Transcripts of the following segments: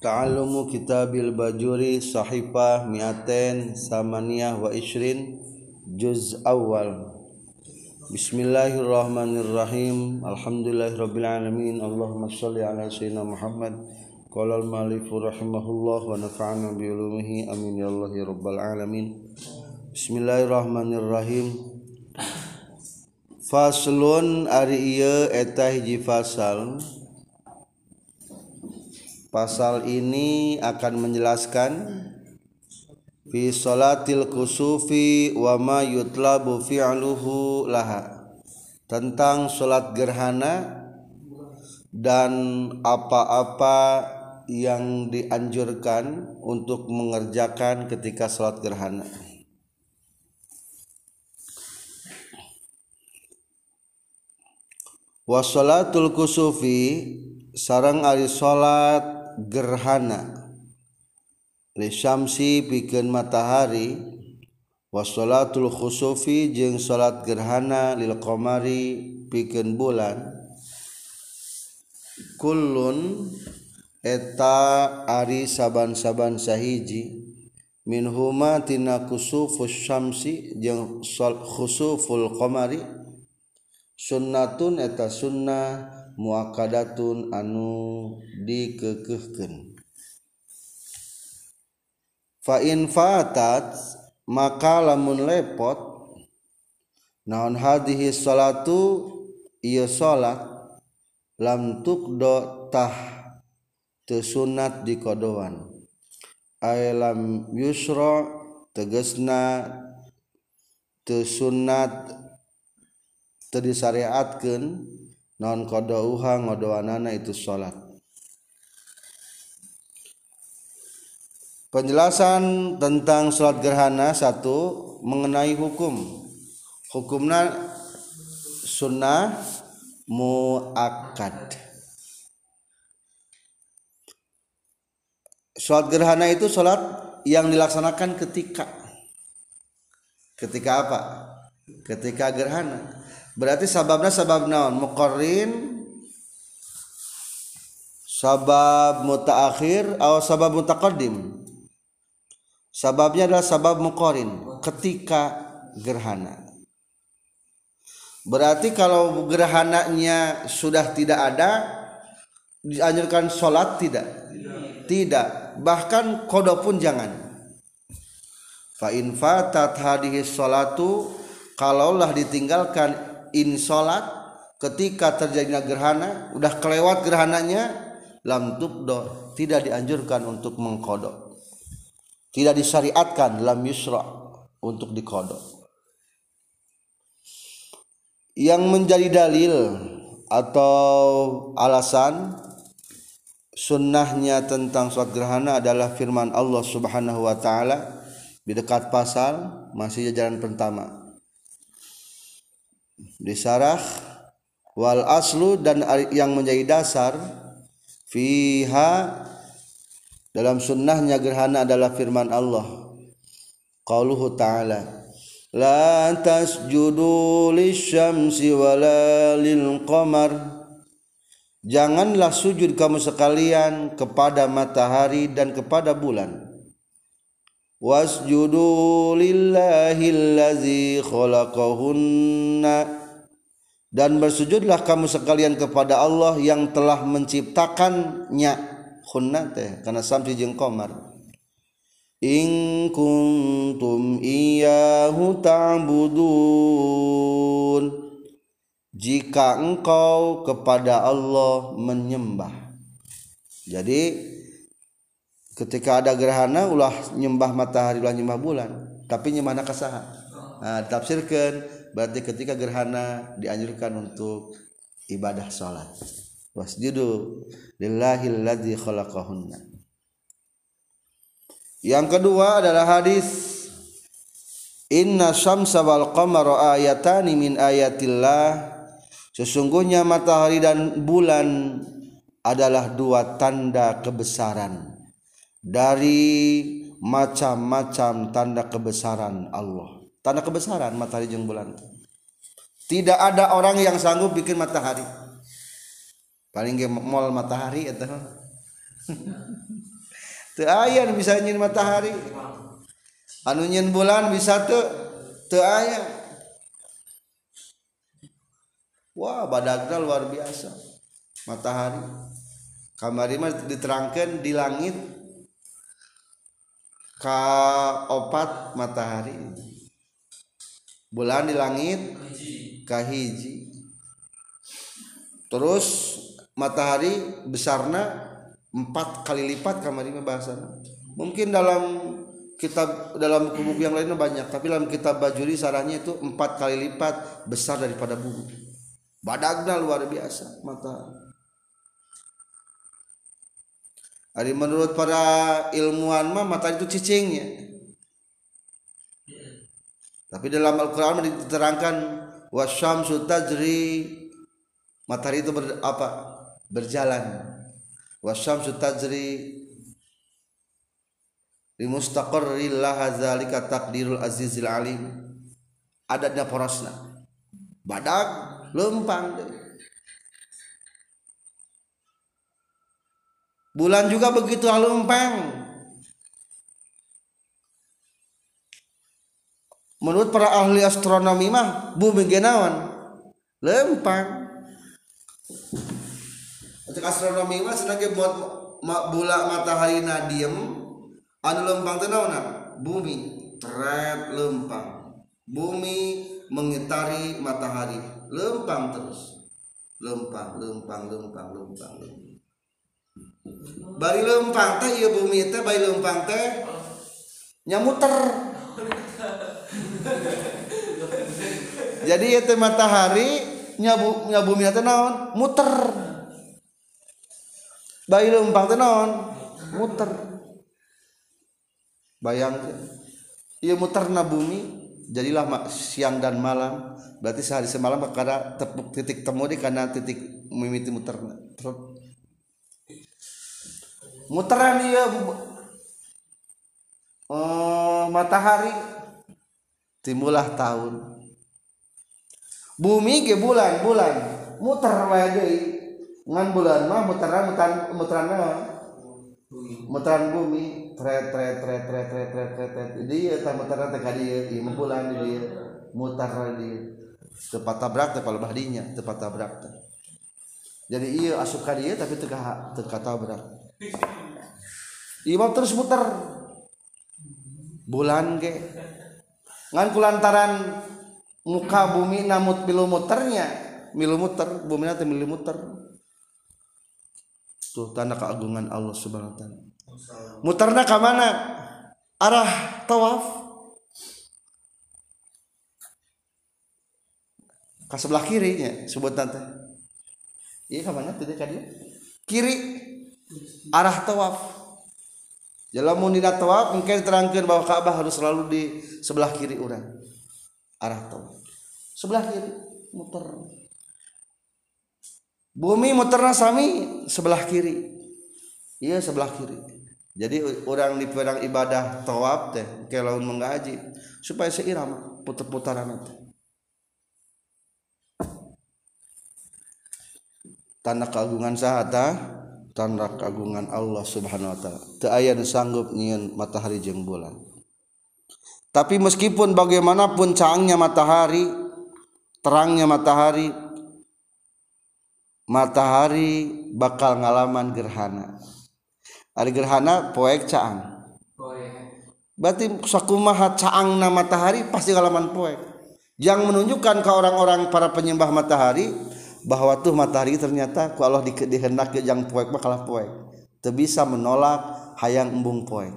Ta'allumu kitabil bajuri sahifah mi'atain samaniyah wa ishrin juz awal. Bismillahirrahmanirrahim. Alhamdulillahirrabbilalamin Allahumma salli ala sayyidina Muhammad. Qala al-malifu rahimahullah wa nafa'ana bi'ulumihi amin ya Allah ya rabbal alamin. Bismillahirrahmanirrahim. Faslun ari ieu eta hiji fasal. Pasal ini akan menjelaskan fi salatil kusufi wa ma yutlabu fi'luhu laha tentang salat gerhana dan apa-apa yang dianjurkan untuk mengerjakan ketika salat gerhana. Wasalatul kusufi sarang ari salat gerhana. Risyamsi bikin matahari. Wasolatul khusufi jeung salat gerhana lil qamari bikin bulan. Kullun eta ari saban-saban sahiji. Minhuma tina kusufus syamsi jeung khusuful qamari. Sunnatun eta sunnah muakadaun anu dikekehken fainfatat maka lamun lepot naon hadihi salatu? Iya salat lam tukdo tah tesunat di kodoan. Ay lam yusra tegesna tesunat terdisariatkan non kodouha ngodoanana itu sholat. Penjelasan tentang sholat gerhana satu mengenai hukum. Hukumnya sunnah muakkad. Sholat gerhana itu sholat yang dilaksanakan ketika. Ketika apa? Ketika gerhana berarti sababnya sabab naon? Muqarrin? Sabab mutaakhir atau sabab mutaqaddim? Sababnya adalah sabab muqarrin ketika gerhana. Berarti kalau gerhananya sudah tidak ada dianjurkan sholat tidak? Tidak, bahkan kodo pun jangan. Fa in fatat hadhihi sholatu kalaulah ditinggalkan in salat ketika terjadinya gerhana udah kelewat gerhananya lam tubdo tidak dianjurkan untuk mengkodok. Tidak disyariatkan lam yusra untuk dikodok. Yang menjadi dalil atau alasan sunnahnya tentang sholat gerhana adalah firman Allah subhanahu wa ta'ala di dekat pasal masih jajaran pertama disarah wal aslu dan yang menjadi dasar fiha dalam sunnahnya gerhana adalah firman Allah. Qauluhu ta'ala la tasjudu lisyamsi wala lil qamar. Janganlah sujud kamu sekalian kepada matahari dan kepada bulan wasjudu lillahillazi khalaqahunna. Dan bersujudlah kamu sekalian kepada Allah yang telah menciptakannya. Hunna teh karena samsi jeung qamar. In kuntum iyyahu ta'budun. Jika engkau kepada Allah menyembah. Jadi ketika ada gerhana ulah nyembah matahari ulah nyembah bulan. Tapi nyembah kasaha? Nah, tafsirkan berarti ketika gerhana dianjurkan untuk ibadah salat wasjudu lillahil ladzi khalaqahunna. Yang kedua adalah hadis Inna syamsa wal qamara ayatani min ayatillah. Sesungguhnya matahari dan bulan adalah dua tanda kebesaran dari macam-macam tanda kebesaran Allah. Tanda kebesaran matahari jeung bulan tidak ada orang yang sanggup bikin matahari. Paling ge mall matahari eta teu aya bisa nyin matahari. Anu nyin bulan bisa teu teu aya wah badagna luar biasa. Matahari. Kamari mah diterangkan di langit ka opat matahari. Bulan di langit kahiji. Terus matahari besarna empat kali lipat kamari bahasa mungkin dalam kitab dalam buku-buku yang lainnya banyak tapi dalam kitab bajuri sarahnya itu empat kali lipat besar daripada bumi. Badagna luar biasa matahari Ari menurut para ilmuwan mah matahari itu cicingnya. Tapi dalam Al-Qur'an diterangkan wasyamsu tajri matahari itu ber, apa? berjalan. Wasyamsu tajri li mustaqarril laha zalika taqdirul azizil alim. Adanya porosna badak lempang. deh. Bulan juga begitu lempang menurut para ahli astronomi mah bumi genawan lempang untuk astronomi mah senangnya buat bulan matahari na diem anu lempang teh bumi. Tret lempang bumi mengitari matahari. Lempang terus. Lempang lempang lempang lempang lempang bari lempang teh iya bumi teh bari lempang teh nyamuter. Jadi itu matahari nyabu nyabumi teh naon? Muter. Bayi lempang teh naon? Muter. Bayang iya muterna bumi jadilah siang dan malam. Berarti sehari semalam tepuk titik temu di karena titik mimiti muterna muteran iya uh, matahari. Timbullah tahun. Bumi ke bulan bulan. Muter wae ngan bulan mah muteran muteran muteran naon muteran bumi. Tret tret tret tret tret tret tret tret. Dia tah muteran teh ka dieu ieu. Bulan di dieu mutar di dieu tepat tabrak teh kalau bahdinya tepat tabrak jadi iya asup ka dieu tapi teu teu tabrak ieu terus muter. Bulan ge ngan kulantaran muka bumi namut milumeternya milumeter bumi nanti milumeter tuh tanda keagungan Allah subhanahu wa ta'ala. Muterna ke mana? Arah tawaf. Ke sebelah kirinya sebut tante iya ke mana? Tidak kiri arah tawaf. Jalan mau tidak tawaf mungkin terangkan bahwa Ka'bah harus selalu di sebelah kiri orang arah tawaf. Sebelah kiri muter. Bumi muterna sami sebelah kiri. Iya sebelah kiri. Jadi orang di perang ibadah tawaf teh kalau mengaji supaya seirama putar-putaran teh. Tanda keagungan sahata tanda keagungan Allah subhanahu wa ta'ala teu aya sanggup nyieun matahari jeung bulan tapi meskipun bagaimanapun cangnya matahari, terangnya matahari, matahari bakal ngalaman gerhana. Ari gerhana poek caang. Berarti sakumaha caangna matahari pasti ngalaman poek. Yang menunjukkan ke orang-orang para penyembah matahari bahwa tuh matahari ternyata ku Allah di, dihendak yang poek mah kalah poek. Teu bisa menolak hayang embung poek.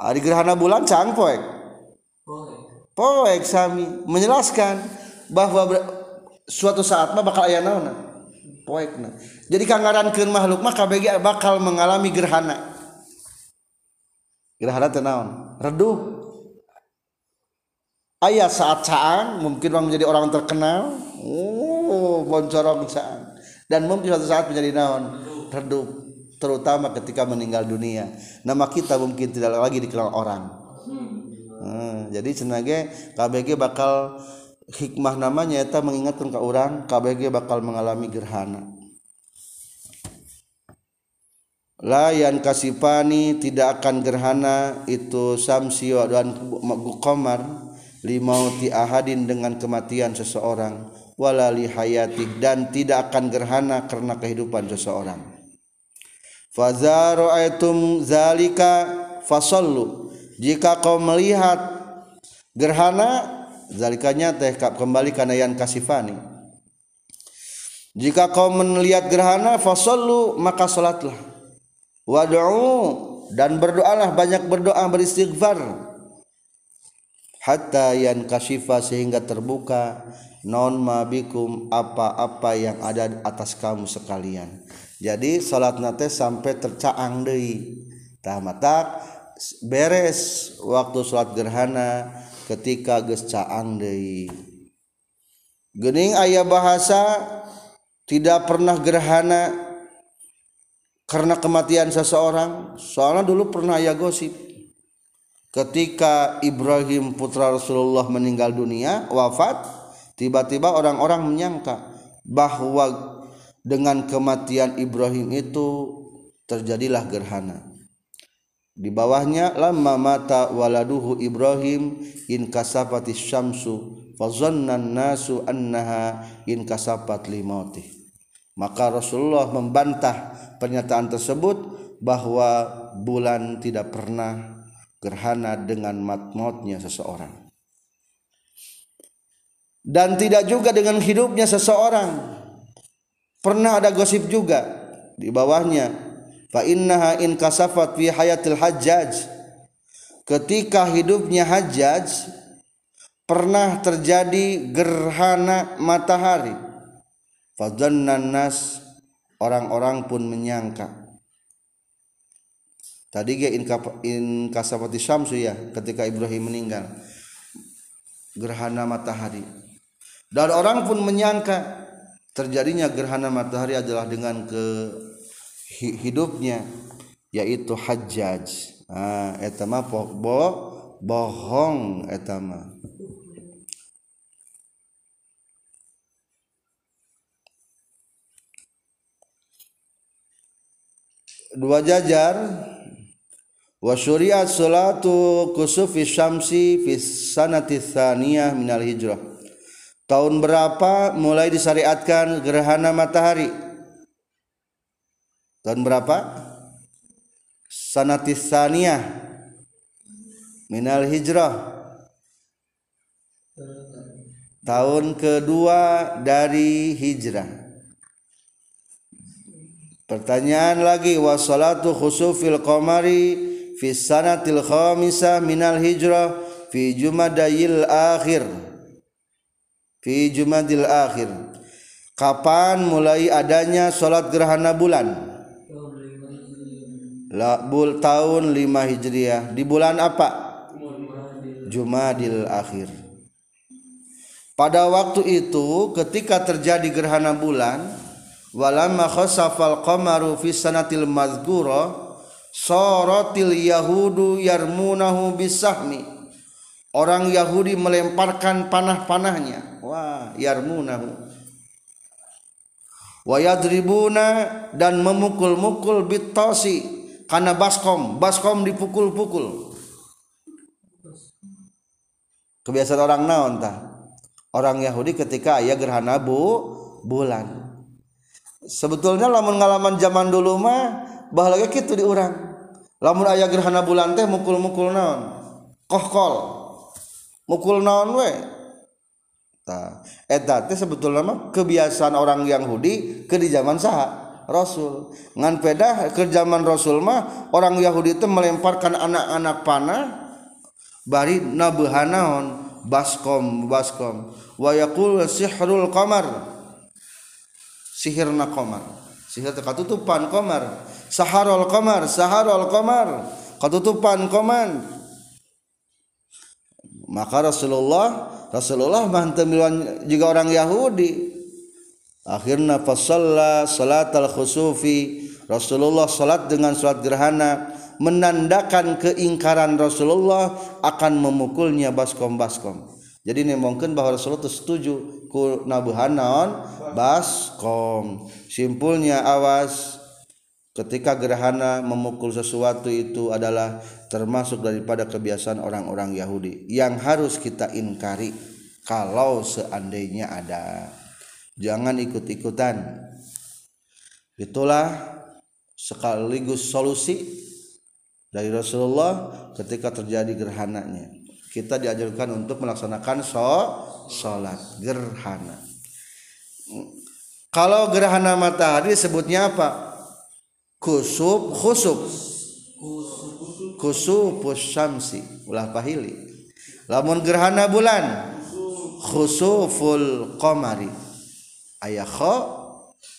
Hari gerhana bulan cang poek. Poek sami. Menjelaskan bahwa suatu saat mah bakal aya naon poek nah. jadi kangarankeun makhluk mah KBG bakal mengalami gerhana. Gerhana tenaon redup. Ayah saat caang mungkin orang menjadi orang terkenal, oh boncorong caang dan mungkin suatu saat menjadi naon? Redup. Terutama ketika meninggal dunia. Nama kita mungkin tidak lagi dikenal orang. Hmm, jadi senage KBG bakal hikmah namanya itu mengingatkan ke orang KBG bakal mengalami gerhana. Layan kasihpani tidak akan gerhana itu samsio dan Qmar limauti Ahadin dengan kematian seseorang. Walali hayati dan tidak akan gerhana karena kehidupan seseorang. Fazarotum zalika falu jika kau melihat gerhana zalikanya tehkab kembali kanayan kasihfani jika kau melihat gerhana falu maka salatlah. Waduh dan berdoalah banyak berdoa beristighfar hatta yan kasifa sehingga terbuka non mabikum apa-apa yang ada atas kamu sekalian. Jadi salat nate sampai tercaang deui. Tah mata beres waktu salat gerhana ketika geus caang deui. Gening aya bahasa tidak pernah gerhana karena kematian seseorang soalnya dulu pernah ya gosip ketika Ibrahim putra Rasulullah meninggal dunia wafat tiba-tiba orang-orang menyangka bahwa dengan kematian Ibrahim itu terjadilah gerhana. Di bawahnya lama mata waladuhu Ibrahim in kasafati syamsu fazannan nasu annaha in kasafat limauti maka Rasulullah membantah pernyataan tersebut bahwa bulan tidak pernah gerhana dengan matmotnya seseorang. Dan tidak juga dengan hidupnya seseorang. Pernah ada gosip juga di bawahnya. Fa innaha in kasafat fi hayatil hajjaj. Ketika hidupnya hajjaj pernah terjadi gerhana matahari. Fadzannan nas orang-orang pun menyangka tadi ge in, in kasafati syamsu ya ketika Ibrahim meninggal. Gerhana matahari. Dan orang pun menyangka terjadinya gerhana matahari adalah dengan ke hidupnya yaitu hajjaj. Ah etama bo bohong etama dua jajar wa syuriat salatu kusufi syamsi fi sanati tsaniyah minal hijrah. Tahun berapa mulai disyariatkan gerhana matahari? Tahun berapa? Sanati tsaniyah minal hijrah. Tahun kedua dari hijrah. Pertanyaan lagi wasalatu khusufil qamari fi sanatil khamisah minal hijrah fi jumadayil akhir. Fi jumadil akhir. Kapan mulai adanya salat gerhana bulan? La bul tahun 5 hijriah. Di bulan apa? Jumadil akhir. Pada waktu itu ketika terjadi gerhana bulan walamma khasafal qamaru fi sanatil mazkura saratil yahudu yarmunahu bisahmi. Orang Yahudi melemparkan panah-panahnya. Wah yarmunahu. Wa yadribuna dan memukul-mukul bitasi. Karena baskom baskom dipukul-pukul. Kebiasaan orang naon tah orang Yahudi ketika ayah gerhana bu bulan. Sebetulnya lamun ngalaman zaman dulu mah bahagia gitu di orang lamun ayah gerhana bulan teh mukul-mukul naon? Kohkol. Mukul naon we? Nah, eta teh sebetulnya mah kebiasaan orang Yahudi ke di zaman saha Rasul. Ngan pedah ke zaman Rasul mah orang Yahudi itu melemparkan anak-anak panah bari nabehanaon baskom baskom. Wayakul sihrul qamar. Sihirna qamar. Sihir katutupan komar saharol komar saharol komar katutupan komar maka Rasulullah Rasulullah mantemilan juga orang Yahudi. Akhirnya fasalla salat al khusufi. Rasulullah salat dengan salat gerhana. Menandakan keingkaran Rasulullah akan memukulnya baskom baskom jadi nemongkeun bahwa Rasulullah setuju ku nabuhan naon? Baskom simpulnya awas ketika gerhana memukul sesuatu itu adalah termasuk daripada kebiasaan orang-orang Yahudi yang harus kita ingkari kalau seandainya ada. Jangan ikut-ikutan. Itulah sekaligus solusi dari Rasulullah ketika terjadi gerhananya kita diajarkan untuk melaksanakan so sholat gerhana. Kalau gerhana matahari sebutnya apa? Kusub khusub. Kusupus syamsi ulah pahili. Lamun gerhana bulan khusuful qamari. Aya kha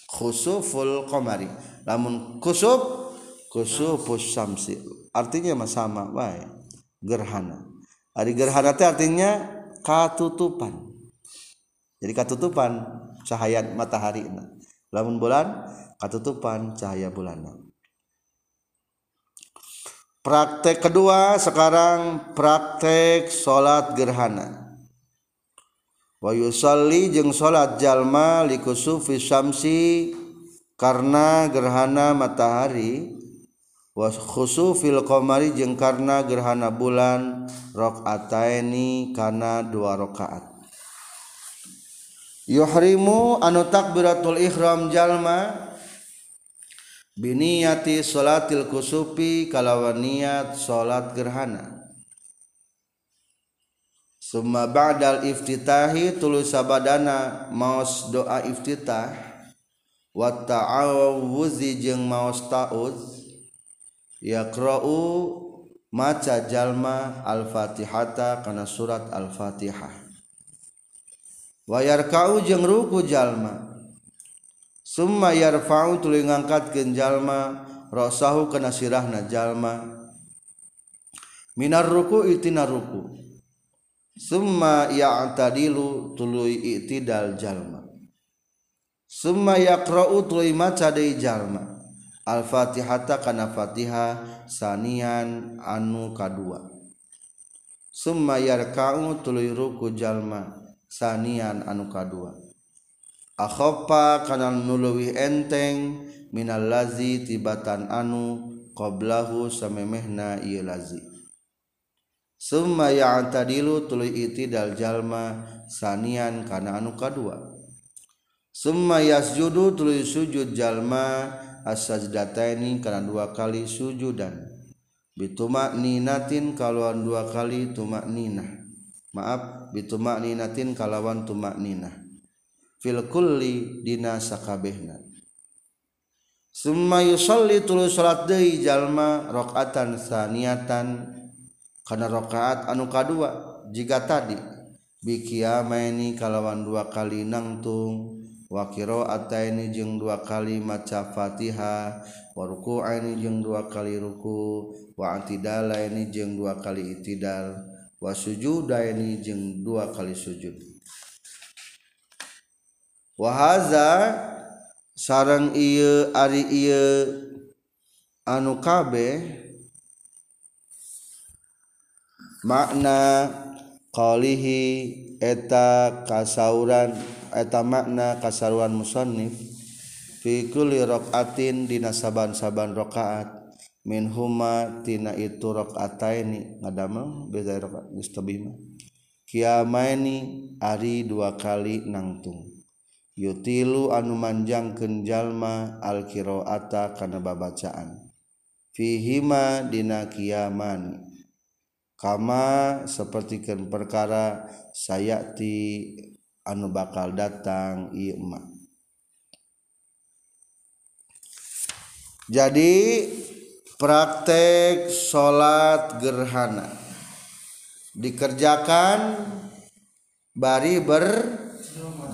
khusuful qamari. Lamun kusub kusupus syamsi. Artinya sama baik gerhana ari gerhana teh artinya katutupan. Jadi katutupan cahaya matahari lamun bulan katutupan cahaya bulan praktek kedua sekarang praktek salat gerhana. Wa yusalli jeung salat jalma likusufi syamsi karena gerhana matahari khusufil qamari jeung karena gerhana bulan rakaataini kana dua rakaat. Yuhrimu anu takbiratul ihram jalma biniyati salatil kusupi kalawan niat salat gerhana. Summa ba'dal iftitahi tulu sabadana maos doa iftitah. Wa ta'awuzi jeung maos ta'uz yaqra'u maca jalma al-fatihata kana surat al-fatihah. Wa yarka'u jeung ruku jalma. Summa yarfa'u tuluy ngangkatkeun jalma rasahu kana sirahna jalma. Minar ruku itina ruku. Summa ya'tadilu tuluy i'tidal jalma. Summa yaqra'u tuluy maca deui jalma al-fatihata kana fatihah sanian anu kadua summa yarka'u tuluy ruku jalma sanian anu kadua akhofa kana nuluwi enteng minal lazi tibatan anu qablahu samemehna ieu lazi. Summa ya'tadilu tuluy itidal jalma sanian kana anu kadua summa yasjudu tuluy sujud jalma as-sajdataini kana dua kali sujudan. Bitumak ninatin kalawan dua kali tumak ninah maaf bitumak ninatin kalawan tumak ninah fil kulli dina sakabehna. Summa yusalli tulu salat deui jalma rakaatan saniatan kana rakaat anu kadua jika tadi bikiamaini kalawan dua kali nangtung wa qiraataini jeung dua kali maca Fatihah wa ruku'aini jeung dua kali ruku wa atidalaini jeung dua kali itidal wa sujudaini jeung dua kali sujud. Wahaza sarang iya ari iya anu kabe makna qalihi eta kasauran eta makna kasaruan musannif fi kulli raqatin dina saban-saban rakaat min huma tina itu rokaataini ngadamel beda rokaat istabima kiamaini ari dua kali nangtung. Yutilu anu manjang kenjalma alkiroata karena babacaan. Fihima dina kiaman kama sepertikan perkara sayati anu bakal datang ima jadi praktek sholat gerhana. Dikerjakan bari ber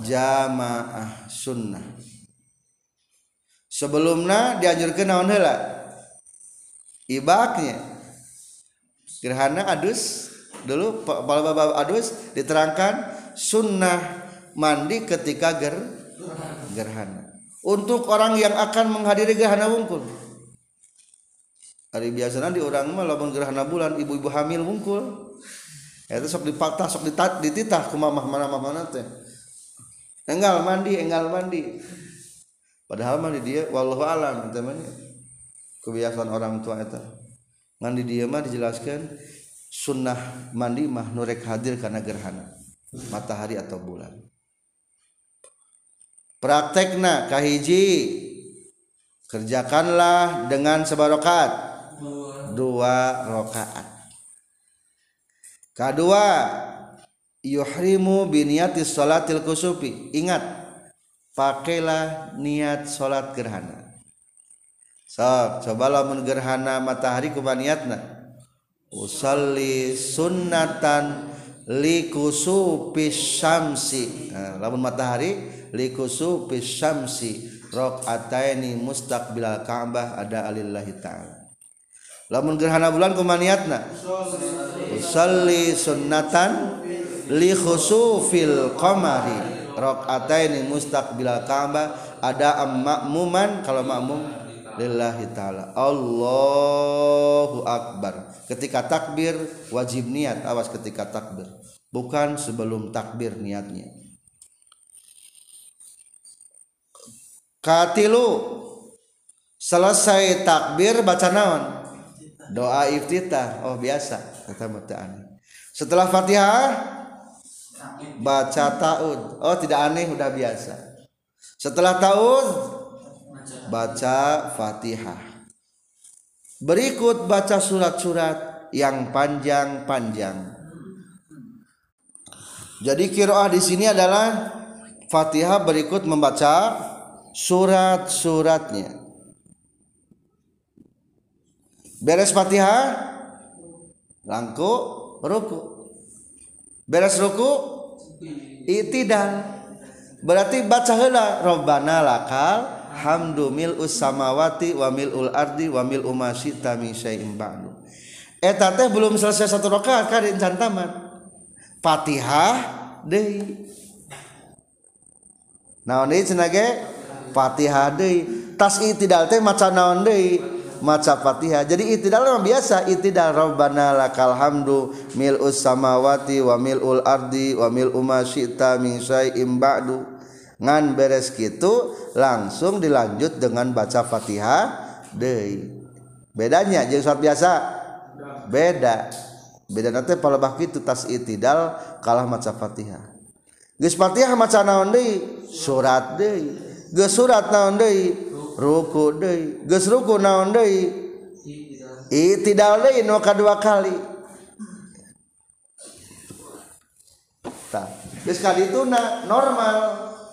jamaah sunnah. Sebelumnya dianjurkan naon heula? Ibaknya. Gerhana adus dulu bab adus diterangkan sunnah mandi ketika ger gerhana. Untuk orang yang akan menghadiri gerhana wungkul. Hari biasanya di orang mah lamun gerhana bulan ibu-ibu hamil wungkul. Itu sok dipatah sok dititah ke mamah mana mana teh. Enggal mandi enggal mandi. Padahal mandi dia wallahu alam temannya kebiasaan orang tua itu mandi dia mah dijelaskan sunnah mandi mah nurek hadir karena gerhana matahari atau bulan. Praktekna kahiji. Kerjakanlah dengan sebarokat. Dua rokaat. Kedua yuhrimu biniatis salatil kusufi. Ingat pakailah niat salat gerhana. So coba lamun gerhana matahari kumaha niatna usalli sunnatan likusu pisamsi nah, lamun matahari likusu pisamsi rakaataini mustaqbilal ka'bah ada alillahi ta'ala. Lamun gerhana bulan kumaniatna usalli sunnatan li khusufil qamari. Rakaataini mustaqbilal ka'bah ada ammakmuman kalau makmum lillahi taala. Allahu akbar. Ketika takbir wajib niat. Awas ketika takbir. Bukan sebelum takbir niatnya. Katilu. Selesai takbir baca naon? Doa iftitah. Oh biasa kata setelah fatihah baca taud. Oh tidak aneh udah biasa. Setelah taud baca fatihah. Berikut baca surat-surat yang panjang-panjang. Jadi kiroah di sini adalah fatihah berikut membaca surat-suratnya. Beres fatihah langku ruku beres ruku itidal. Berarti baca heula robbana lakal hamdu mil samawati wa ul ardi wa mil umasita min syai'in ba'du. Eta teh belum selesai satu rakaat kan encan tamat. Fatihah deui. Naon deui cenah ge? Fatihah deui. Tas itidal teh maca naon deui? Maca Fatihah. Jadi itidal memang biasa, itidal Rabbana lakal hamdu mil'us samawati wa mil'ul ardi wa mil'u ma syi'ta min syai'im ba'du. Ngan beres gitu langsung dilanjut dengan baca Fatihah deui. Bedanya jeung salat biasa? Beda. Beda nanti palebah kitu tas itidal kalah maca Fatihah. Geus Fatihah maca naon deui? Surat deui. Geus surat naon deui? ruku deui geus ruku naon deui itidal deui nu kadua kali tah geus kadituna normal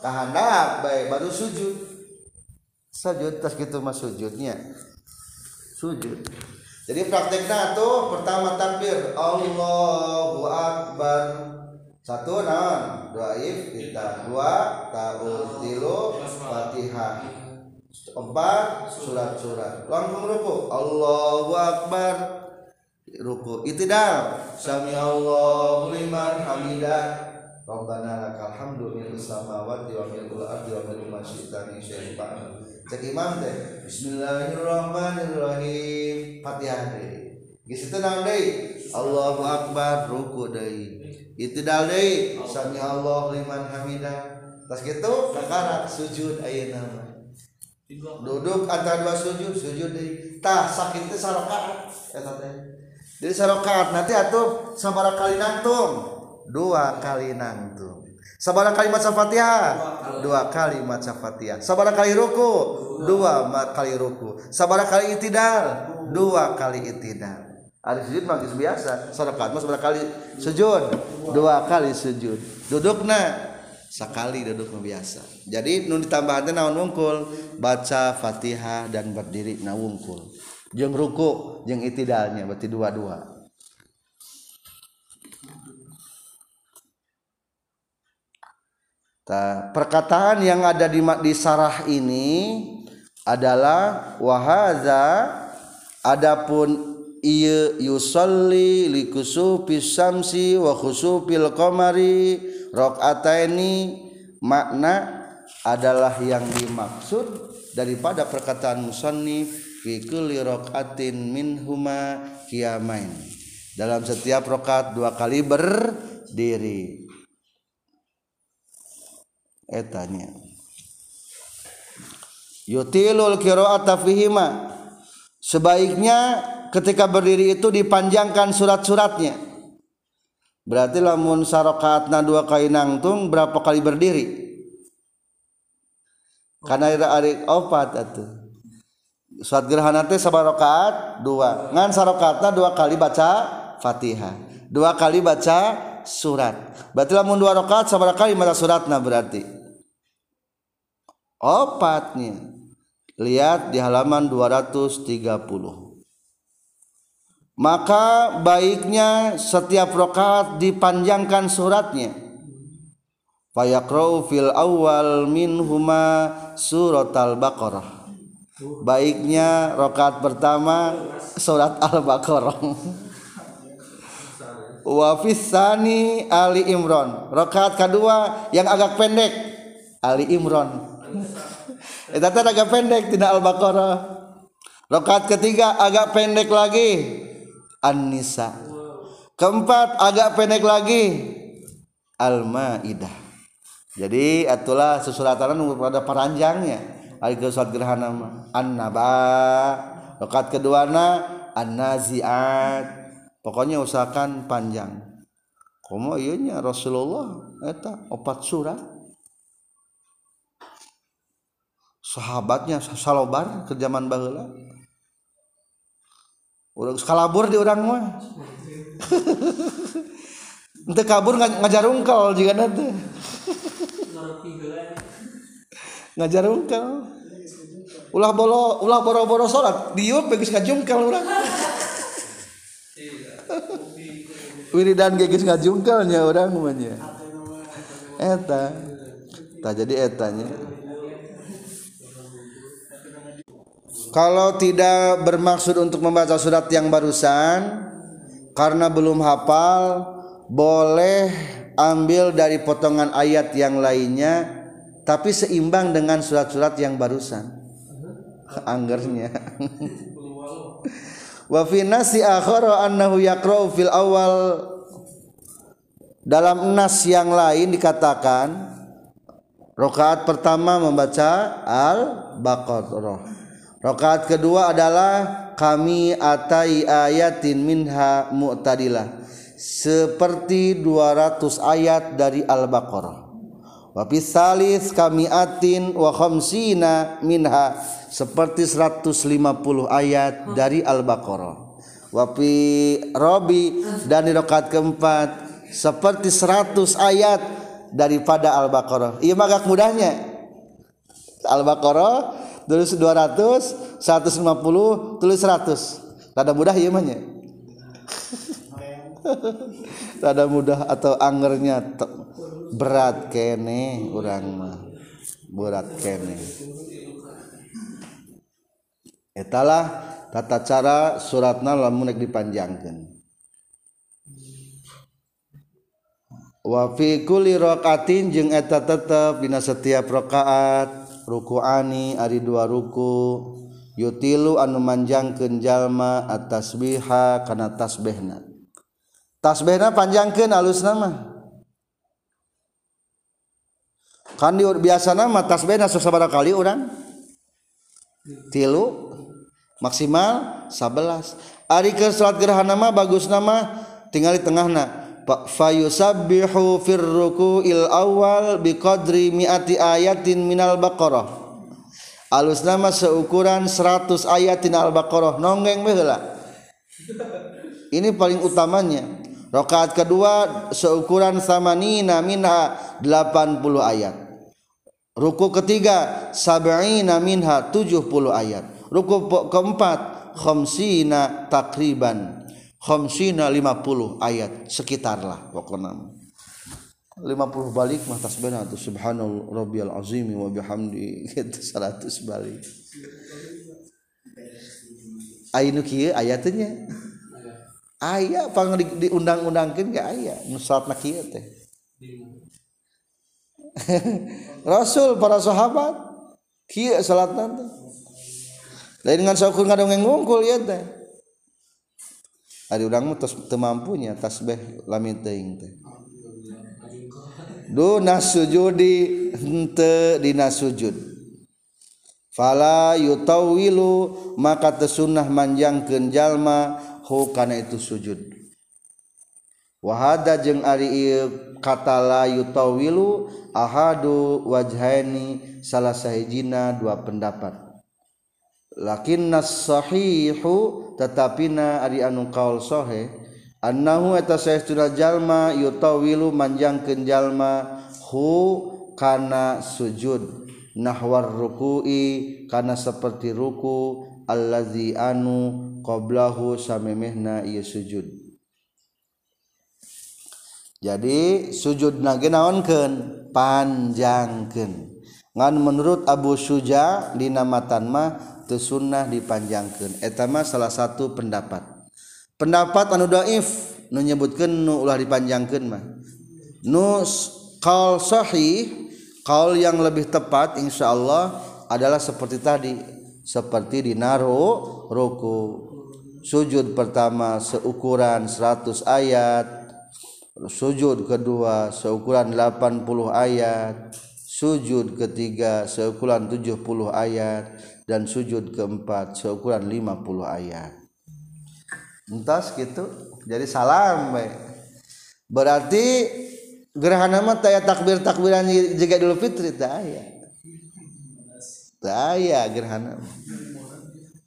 tahandap bae baru sujud. Sujud tas kitu mah sujudnya. Sujud. Jadi prakteknya tuh pertama takbir Allahu Akbar. Satu naon? Dua if kita dua tahu tilu fatihah. Empat surat-surat. Langsung ruku Allahu Akbar. Ruku itidal sami Allahu liman hamidah Rabbana lakal hamdu mil samawati wa mil ardi wa mil ma syi'ta min syai'in ba'd. Cek imam teh Bismillahirrahmanirrahim. Fatihah deui. Geus teu naon deui? Allahu akbar ruku deui. Itidal deui sami Allahu liman hamidah. Tas kitu kakarak sujud ayeuna duduk antara dua sujud sujud di tah sakit itu sarokaat jadi sarokaat nanti atau sabara kali nantung dua kali nangtung sabar kali maca fatihah? Dua kali maca fatihah. Sabar kali ruku? Dua kali ruku. Sabar kali itidal? Dua kali itidal. Ada sujud mah biasa. Sorakat mah sabar kali sujud. Dua kali sujud. Dudukna. Sekali duduk biasa. Jadi nun ditambahnya naon wungkul? Baca fatihah dan berdiri na wungkul. Jeng ruku jeng itidalnya berarti dua-dua. Perkataan yang ada di di sarah ini adalah wahaza adapun iya yusalli likusufi syamsi wa khusufil qamari ini makna adalah yang dimaksud daripada perkataan musannif fi kulli rakaatin minhuma qiyamain. Dalam setiap rakaat dua kali berdiri etanya yutilul qiraata fihima. Sebaiknya ketika berdiri itu dipanjangkan surat-suratnya. Berarti lamun sarakaatna dua kali nangtung berapa kali berdiri? Karena ada ari opat atuh. Surat gerhana teh sabar rakaat dua. Ngan sarakaatna dua kali baca fatihah. Dua kali baca surat. Berarti lamun dua rakaat sabar kali maca suratna berarti. Opatnya. Lihat di halaman 230 maka baiknya setiap rakaat dipanjangkan suratnya. Fayakrau fil awal min huma surat al-baqarah baiknya rakaat pertama surat al-baqarah wa sani ali imron rakaat kedua yang agak pendek ali imron itu agak pendek tidak al-baqarah rakaat ketiga agak pendek lagi An-Nisa. Keempat agak pendek lagi Al-Maidah. Jadi itulah susuratan pada paranjangnya. Ari ke gerhana An-Naba. Rakaat keduana An-Naziat. Pokoknya usahakan panjang. Komo ieu nya Rasulullah eta opat surat. Sahabatnya salobar ke zaman baheula. Urang kalabur di orang mah. Ente kabur ngajar ungkal jika nanti ngajar ungkal ulah bolo ulah boro-boro sholat. Diuk begitu ngajungkal orang wiridan geus ngajungkalnya orang mah eta. Tak jadi etanya. Kalau tidak bermaksud untuk membaca surat yang barusan karena belum hafal boleh ambil dari potongan ayat yang lainnya tapi seimbang dengan surat-surat yang barusan. Anggernya wa fi nasi akhara annahu yaqra'u fil awal. Dalam nas yang lain dikatakan rakaat pertama membaca al-baqarah. Rakaat kedua adalah kami atai ayatin minha mu'tadilah. Seperti 200 ayat dari Al-Baqarah. Wa salis kami atin wa khamsina minha seperti 150 ayat dari Al-Baqarah. Wa fi robi dan di rakaat keempat seperti 100 ayat daripada Al-Baqarah. Iya magak mudahnya. Al-Baqarah tulis 200 150 tulis 100 rada mudah ya mah rada mudah atau angernya berat kene orang mah. Berat kene. Etalah tata cara suratna lamun dipanjangkan wa fi kulli raqatin jeung eta tetep dina setiap rakaat rukuani ari dua ruku yutilu anu manjangkeun jalma at-tasbiha kana tasbihna tasbihna panjangkeun alusna mah. Kan di biasa nama tasbihna sabaraha kali urang. Tilu maksimal 11 ari ke salat gerhana mah bagus nama tinggal di tengahna fayusabbihu fir ruku'il awal biqadri mi'ati ayatin minal baqarah. Alus nama seukuran 100 ayatin al baqarah. Nonggeng baheula ini paling utamanya. Rakaat kedua seukuran samanina minha 80 ayat ruku ketiga sab'ina minha 70 ayat. Ruku keempat khamsina takriban. Khamsina 50 ayat sekitarlah pokoknya. 50 balik mah tasbihna tu subhanal rabbiyal azim wa bihamdi itu 100 balik. Ainu kieu ayatnya? Aya pang di, diundang-undangkeun ge aya nu salatna kieu teh Rasul para sahabat kieu salatna teh. Lain ngan sok ngadongeng ngungkul ya teh. Ari urang mah tos teu mampunya tasbih lamin teuing teh. Duna sujudi henteu dina sujud. Fala yutawilu maka tesunah manjangkeun jalma hu kana itu sujud. wahada jeung ari kata la yutawilu ahadu wajhaini salah sahijina dua pendapat. Lakinnas sahihu tatapina ari anu kaul sohe annahu eta saestuna jalma yutawilu manjangkeun jalma hu kana sujud. Nahwar ruku'i kana seperti ruku allazi anu qablahu samemehna ieu sujud. Jadi sujud nage naonkeun? Panjangkeun. Ngan menurut Abu Suja dina matan mah teu sunnah dipanjangkeun. Eta mah salah satu pendapat. Pendapat anu dhaif nu nu ulah dipanjangkeun mah. Nu qaul sahih Kaul yang lebih tepat insya Allah adalah seperti tadi. Seperti di naruh ruku. Sujud pertama seukuran 100 ayat sujud kedua seukuran 80 ayat. Sujud ketiga seukuran 70 ayat. Dan sujud keempat seukuran 50 ayat. Entas gitu. Jadi salam berarti gerhana mah taya takbir takbiran juga dulu fitri taya. Taya gerhana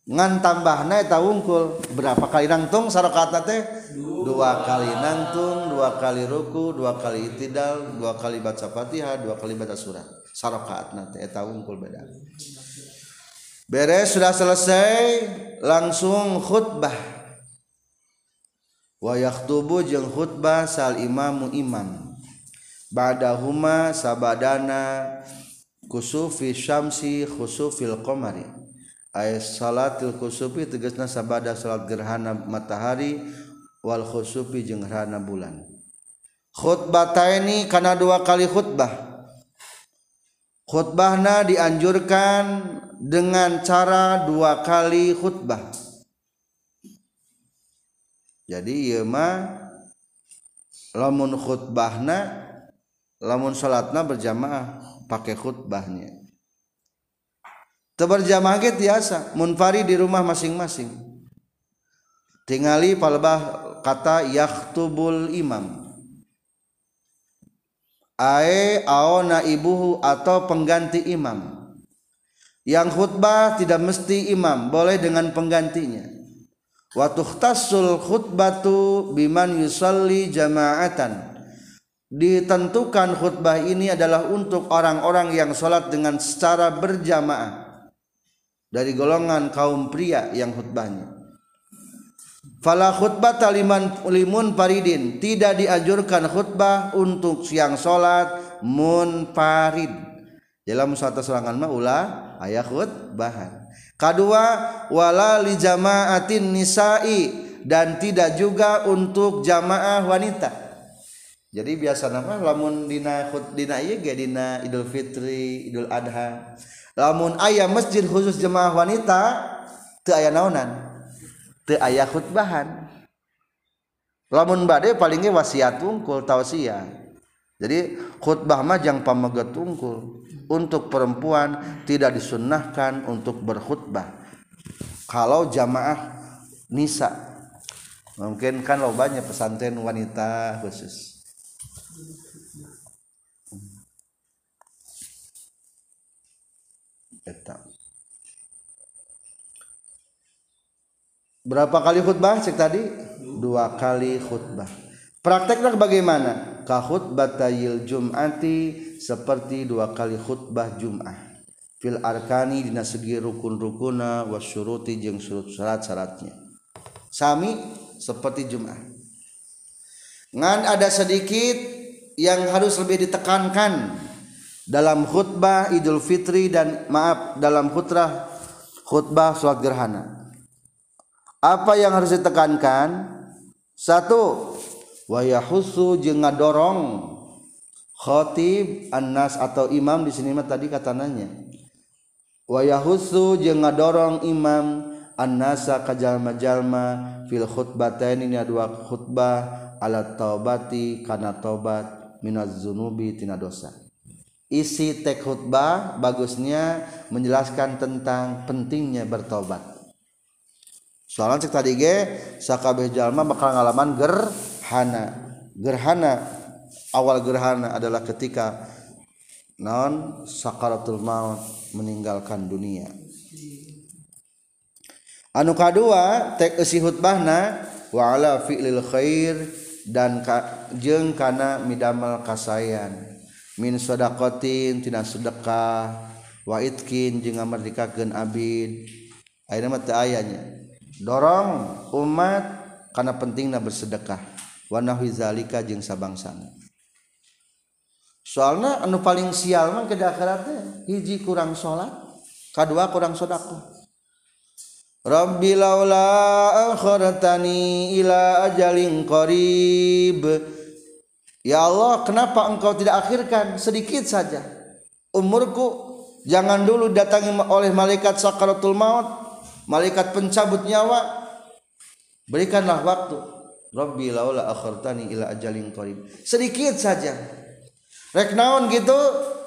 ngan tambah na eta wungkul. Berapa kali nangtung sarokata teh? Dua kali nangtung dua kali ruku dua kali itidal dua kali baca fatihah dua kali baca surat sarokat nanti eta wungkul beda. Beres sudah selesai langsung khutbah. Wa yaktubu jeng khutbah sal imamu imam badahuma sabadana kusufi syamsi khusufil komari ay salatil kusufi tegasna sabada salat gerhana matahari wal khusufi jeung gerhana bulan. Khutbataini kana dua kali khutbah. Khutbahna dianjurkan dengan cara dua kali khutbah. Jadi ieu mah lamun khutbahna lamun salatna berjamaah pakai khutbahnya berjamaah ge tiasa munfari di rumah masing-masing. Tingali palbah kata yaktubul imam. Ae aona ibuhu atau pengganti imam. Yang khutbah tidak mesti imam boleh dengan penggantinya. Wa tukhtassul khutbatu biman yusalli jama'atan. Ditentukan khutbah ini adalah untuk orang-orang yang sholat dengan secara berjamaah dari golongan kaum pria yang khutbahnya. Fala khutbah taliman limun paridin tidak diajurkan khutbah untuk siang sholat parid dalam satu serangan mah ulah ayat khutbah. Kedua wala li jamaatin nisa'i. Dan tidak juga untuk jamaah wanita. Jadi biasa nama lamun dina dina iya ge dina Idul Fitri Idul Adha lamun ayah masjid khusus jemaah wanita teu aya naonan? Teu aya khutbahan. Lamun bade palingnya wasiat tungkul tausiah jadi khutbah mah jang pamegat tungkul untuk perempuan tidak disunnahkan untuk berkhutbah. Kalau jamaah nisa. Mungkin kan lo banyak pesantren wanita khusus. Berapa kali khutbah? Cek tadi. Dua kali khutbah. Prakteknya bagaimana? Kahut batayil jum'ati seperti dua kali khutbah jum'ah. Fil arkani dina segi rukun-rukuna wasyuruti jeung syarat-syaratnya sami seperti jum'ah. Ngan ada sedikit yang harus lebih ditekankan dalam khutbah Idul Fitri dan maaf dalam khutbah khutbah sholat gerhana. Apa yang harus ditekankan? Satu, wayahusu jeung ngadorong khotib annas atau imam di sini tadi katananya. Wayahusu jeung ngadorong imam annasa kajalma-jalma fil khutbatain ini dua khutbah ala taubati kana taubat minaz zunubi tina dosa isi tek khutbah bagusnya menjelaskan tentang pentingnya bertobat. Soalnya cek tadi ge sakabeh jalma bakal ngalaman gerhana. Gerhana awal gerhana adalah ketika non sakaratul maut meninggalkan dunia. Anu kadua tek isi khutbahna wa ala fi'lil khair dan ka, jeung kana midamel kasayan min sodakotin tina sedekah. Wa itkin jeung ngamerdekakeun abid ayeuna mah teu ayanya dorong umat karena pentingna bersedekah. Wa nahwi zalika jeung sabangsana. Soalna anu paling sial mah ke akhirat teh hiji kurang salat kadua kurang sedekah Rabbi laula akhartani ila ajalin qarib. Ya Allah, kenapa engkau tidak akhirkan sedikit saja umurku? Jangan dulu datangi oleh malaikat sakaratul maut, malaikat pencabut nyawa. Berikanlah waktu. Rabbi laula akhartani ila ajalin qarib. Sedikit saja. Rek naon gitu?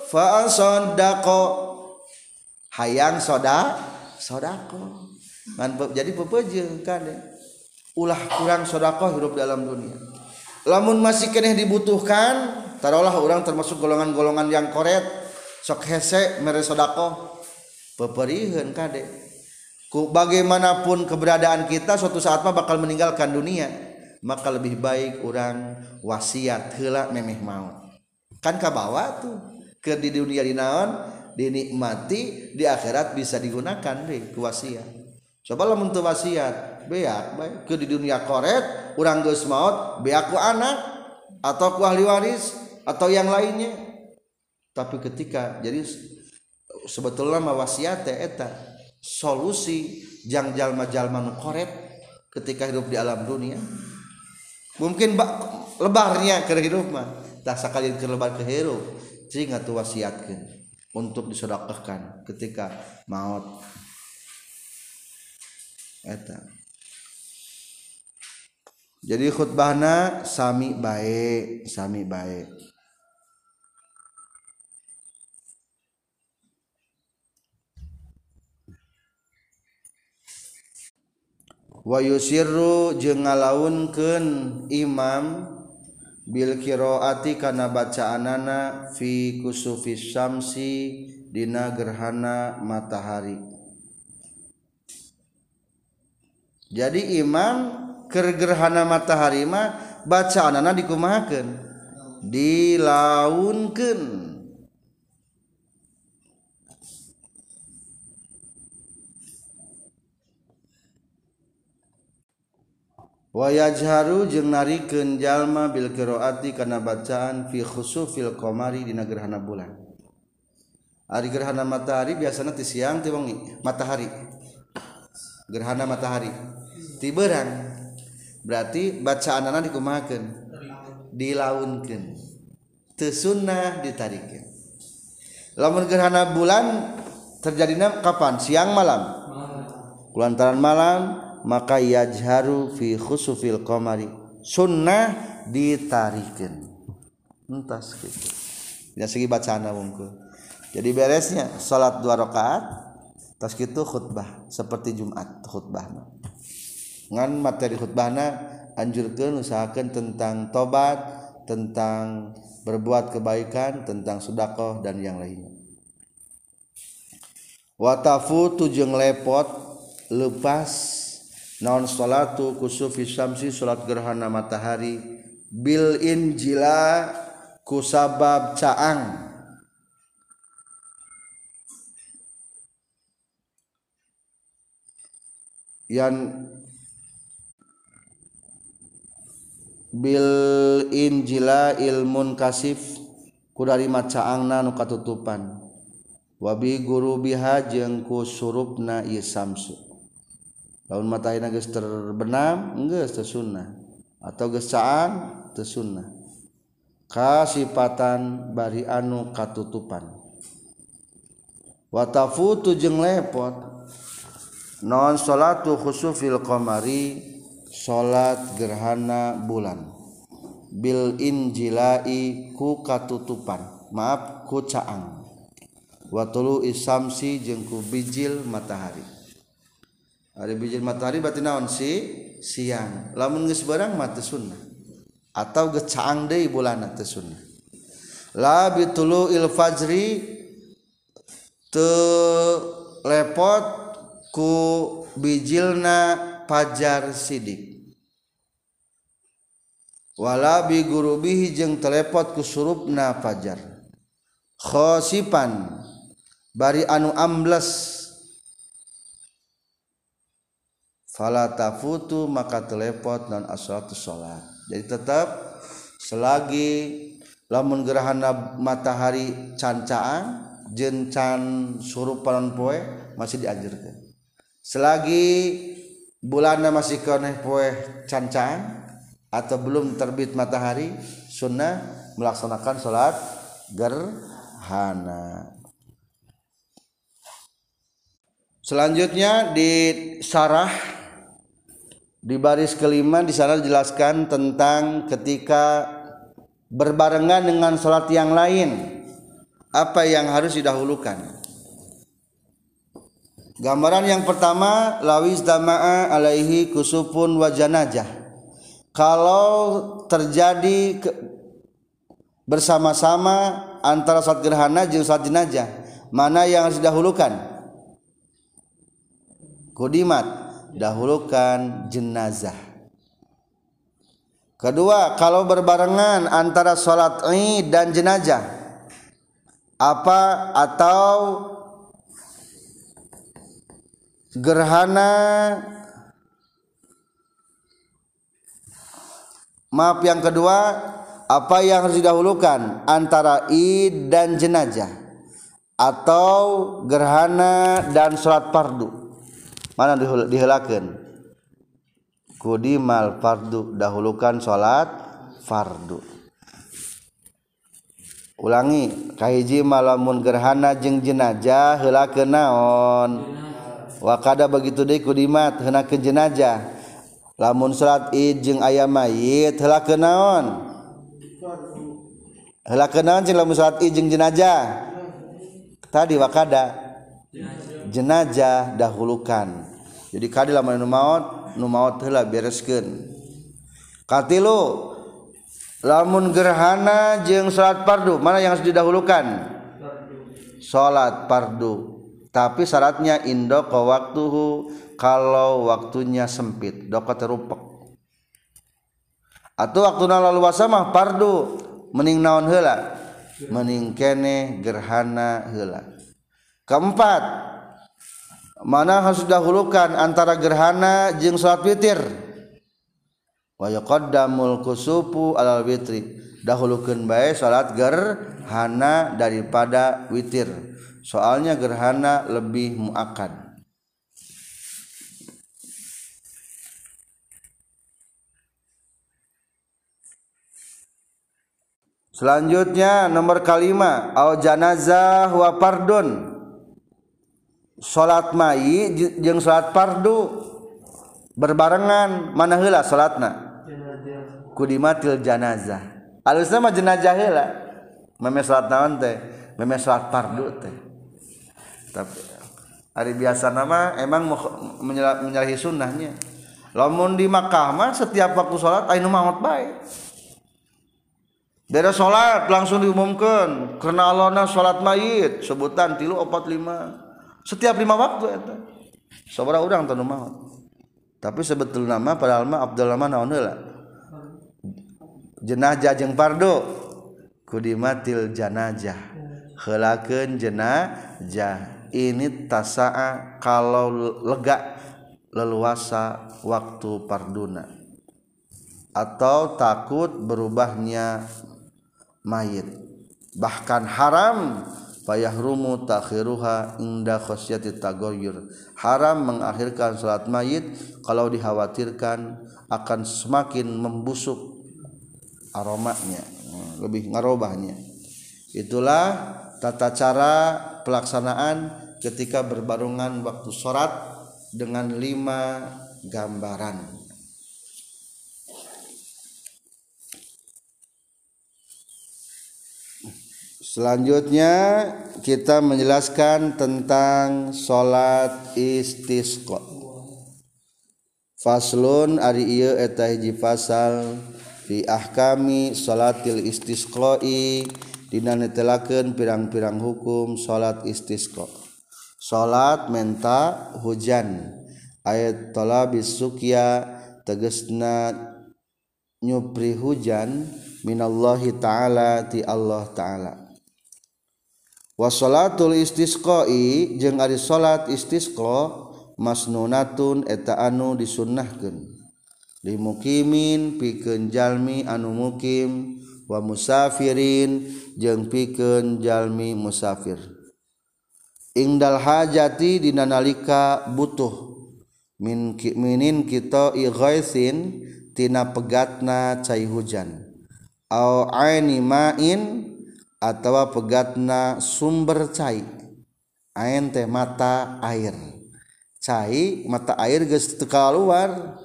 Fa sadaqo. Hayang soda, sodako. jadi pepeje kan ulah kurang sodaqoh hidup dalam dunia lamun masih keneh dibutuhkan taruhlah orang termasuk golongan-golongan yang koret sok hese mere sodako peperihan kade. Ku bagaimanapun keberadaan kita suatu saat mah bakal meninggalkan dunia. Maka lebih baik orang wasiat hela memeh maut. Kan kabawa tuh ke di dunia dinaon dinikmati di akhirat bisa digunakan deh kuwasiat cobalah untuk wasiat. Beak baik. Ke di dunia koret orang geus maut beak ku anak atau ku ahli waris atau yang lainnya. Tapi ketika jadi sebetulnya mah wasiat eta solusi jang jalma-jalma nu koret ketika hidup di alam dunia. Mungkin bak, lebarnya ke hidup mah tak sekalian ke lebar ke hidup. Cing atuh wasiatkeun untuk disedekahkan ketika maut. eta. Jadi khutbahna sami baik sami baik wa yusirru jeung ngalaunkeun imam bil qiraati kana bacaanana fi kusufis syamsi dina gerhana matahari. jadi imam kegerhana matahari mah bacaan anak dikumahakan dilaunkan wayajharu jeung narikeun jalma bil qiraati kana bacaan fi khusufil qamari dina gerhana bulan. Ari gerhana matahari biasanya ti siang ti wengi matahari. Gerhana matahari. Ti berang berarti bacaan anak dikumakan dilaunkan tesunnah ditarikan lamun gerhana bulan terjadinya kapan? Siang malam? Kulantaran malam maka yajharu fi khusufil qamari. Sunnah ditarikan entas gitu ya segi bacaan wungkul jadi beresnya salat dua rakaat tas gitu khutbah seperti Jumat khutbah ngan materi khutbahna anjurkan usahakan tentang tobat tentang berbuat kebaikan tentang sudakoh dan yang lainnya. Watafu tujeng lepot lepas non salatu kusufi syamsi salat gerhana matahari bil injila kusabab caang. Yang Bil Injila ilmun kasif kudari macaangna nu katutupan. Wabi guru biha jeung ku surupna ieu samsu. Laun matahina geus terbenam geus teu sunnah. Atau geus caang teu sunnah. Kasipatan bari anu katutupan. Watafutu jeung lepot. Non salatu khusufil qamari. Salat gerhana bulan. Bil injilai ku katutupan. Maaf ku caang. Watulu isamsi jeung ku bijil matahari. Hari bijil matahari berarti naon si siang. Lamun geus barang mah teu sunnah. Atau geus caang deui bulan teu sunnah. La bitulu il fajri teu lepot ku bijilna pajar sidik walabi gurubihi jeung telepot ku surupna pajar khosipan bari anu ambles. Fala tafutu maka telepot non asratu salat jadi tetap selagi lamun gerhana matahari cancaan jencan surup panon poe masih dianjurkan selagi bulannya masih koneh poe cancaan atau belum terbit matahari sunnah melaksanakan sholat gerhana. Selanjutnya di sarah di baris kelima di sana dijelaskan tentang ketika berbarengan dengan sholat yang lain apa yang harus didahulukan gambaran yang pertama lawis dama'a alaihi kusupun wajanajah kalau terjadi ke, bersama-sama antara sholat gerhana dan sholat jenajah mana yang harus didahulukan? Kudimat dahulukan jenazah. Kedua, kalau berbarengan antara sholat id dan jenazah, apa atau gerhana. Maaf yang kedua apa yang harus didahulukan antara id dan jenazah atau gerhana dan sholat fardu? Mana dihelakan kudimal fardu dahulukan salat fardu. Ulangi kahiji malamun gerhana jeung jenazah heula ke naon wakada begitu deku dimat ke jenazah lamun salat id jeung aya mayit heula kenaon heula kenaon jeung lamun salat id jeung jenazah tadi wakada. Jenazah dahulukan. Jadi kadi lamun nu maot nu maut heula bereskeun. Katilu lamun gerhana jeung salat fardu mana yang harus didahulukan? Salat fardu. Tapi syaratnya indo ke waktuhu kalau waktunya sempit doko terupek. Atau waktu lalu mah fardu mening naon heula? Mening kene gerhana heula. Keempat mana harus dahulukan antara gerhana jeung salat witir? Wa yaqaddamul kusufu alal witri. Dahulukeun bae salat gerhana daripada witir soalnya gerhana lebih muakkad. Selanjutnya nomor kalima au janazah wa pardun salat mai jeung salat fardu berbarengan mana heula salatna kudimatil janazah. Alusna mah jenazah heula. Meme salat naon teh? Meme salat fardu teh tapi hari biasa nama emang menyalahi sunnahnya. Lamun di Makkah mah setiap waktu sholat ayo maut baik. Dari sholat langsung diumumkan karena alona sholat mayit sebutan tilu opat lima. Setiap lima waktu itu sobra orang tanu maut tapi sebetul nama padahal mah Abdul Rahman naonela jenazah jeung pardo kudimatil janajah helakeun jenajah ini tasaa kalau lega leluasa waktu parduna. Atau takut berubahnya mayit. Bahkan haram fayahrumu takhiruha inda khasyati tagoyur. Haram mengakhirkan salat mayit kalau dikhawatirkan akan semakin membusuk aromanya lebih ngarobahnya itulah tata cara pelaksanaan ketika berbarungan waktu sholat dengan lima gambaran Selanjutnya kita menjelaskan tentang salat istisqa. Faslun ari ieu eta hiji fasal fi ahkami salatil istisqai dina netelakeun pirang-pirang hukum salat istisqa. salat menta hujan. Ayat talabis sukya tegesna nyupri hujan minallahi ta'ala ti Allah ta'ala. Wasolatul istisqa'i jeung ari salat istisqa masnunatun eta anu disunnahkeun. Limukimin pikeun jalmi anu mukim wa musafirin jeung pikeun jalmi musafir. Ingdal hajati dina nalika butuh. Min minin kita ighaisin tina pegatna cai hujan. Au aini ma'in atawa pegatna sumber cai. Ain teh mata air. Cai mata air geus teu keluar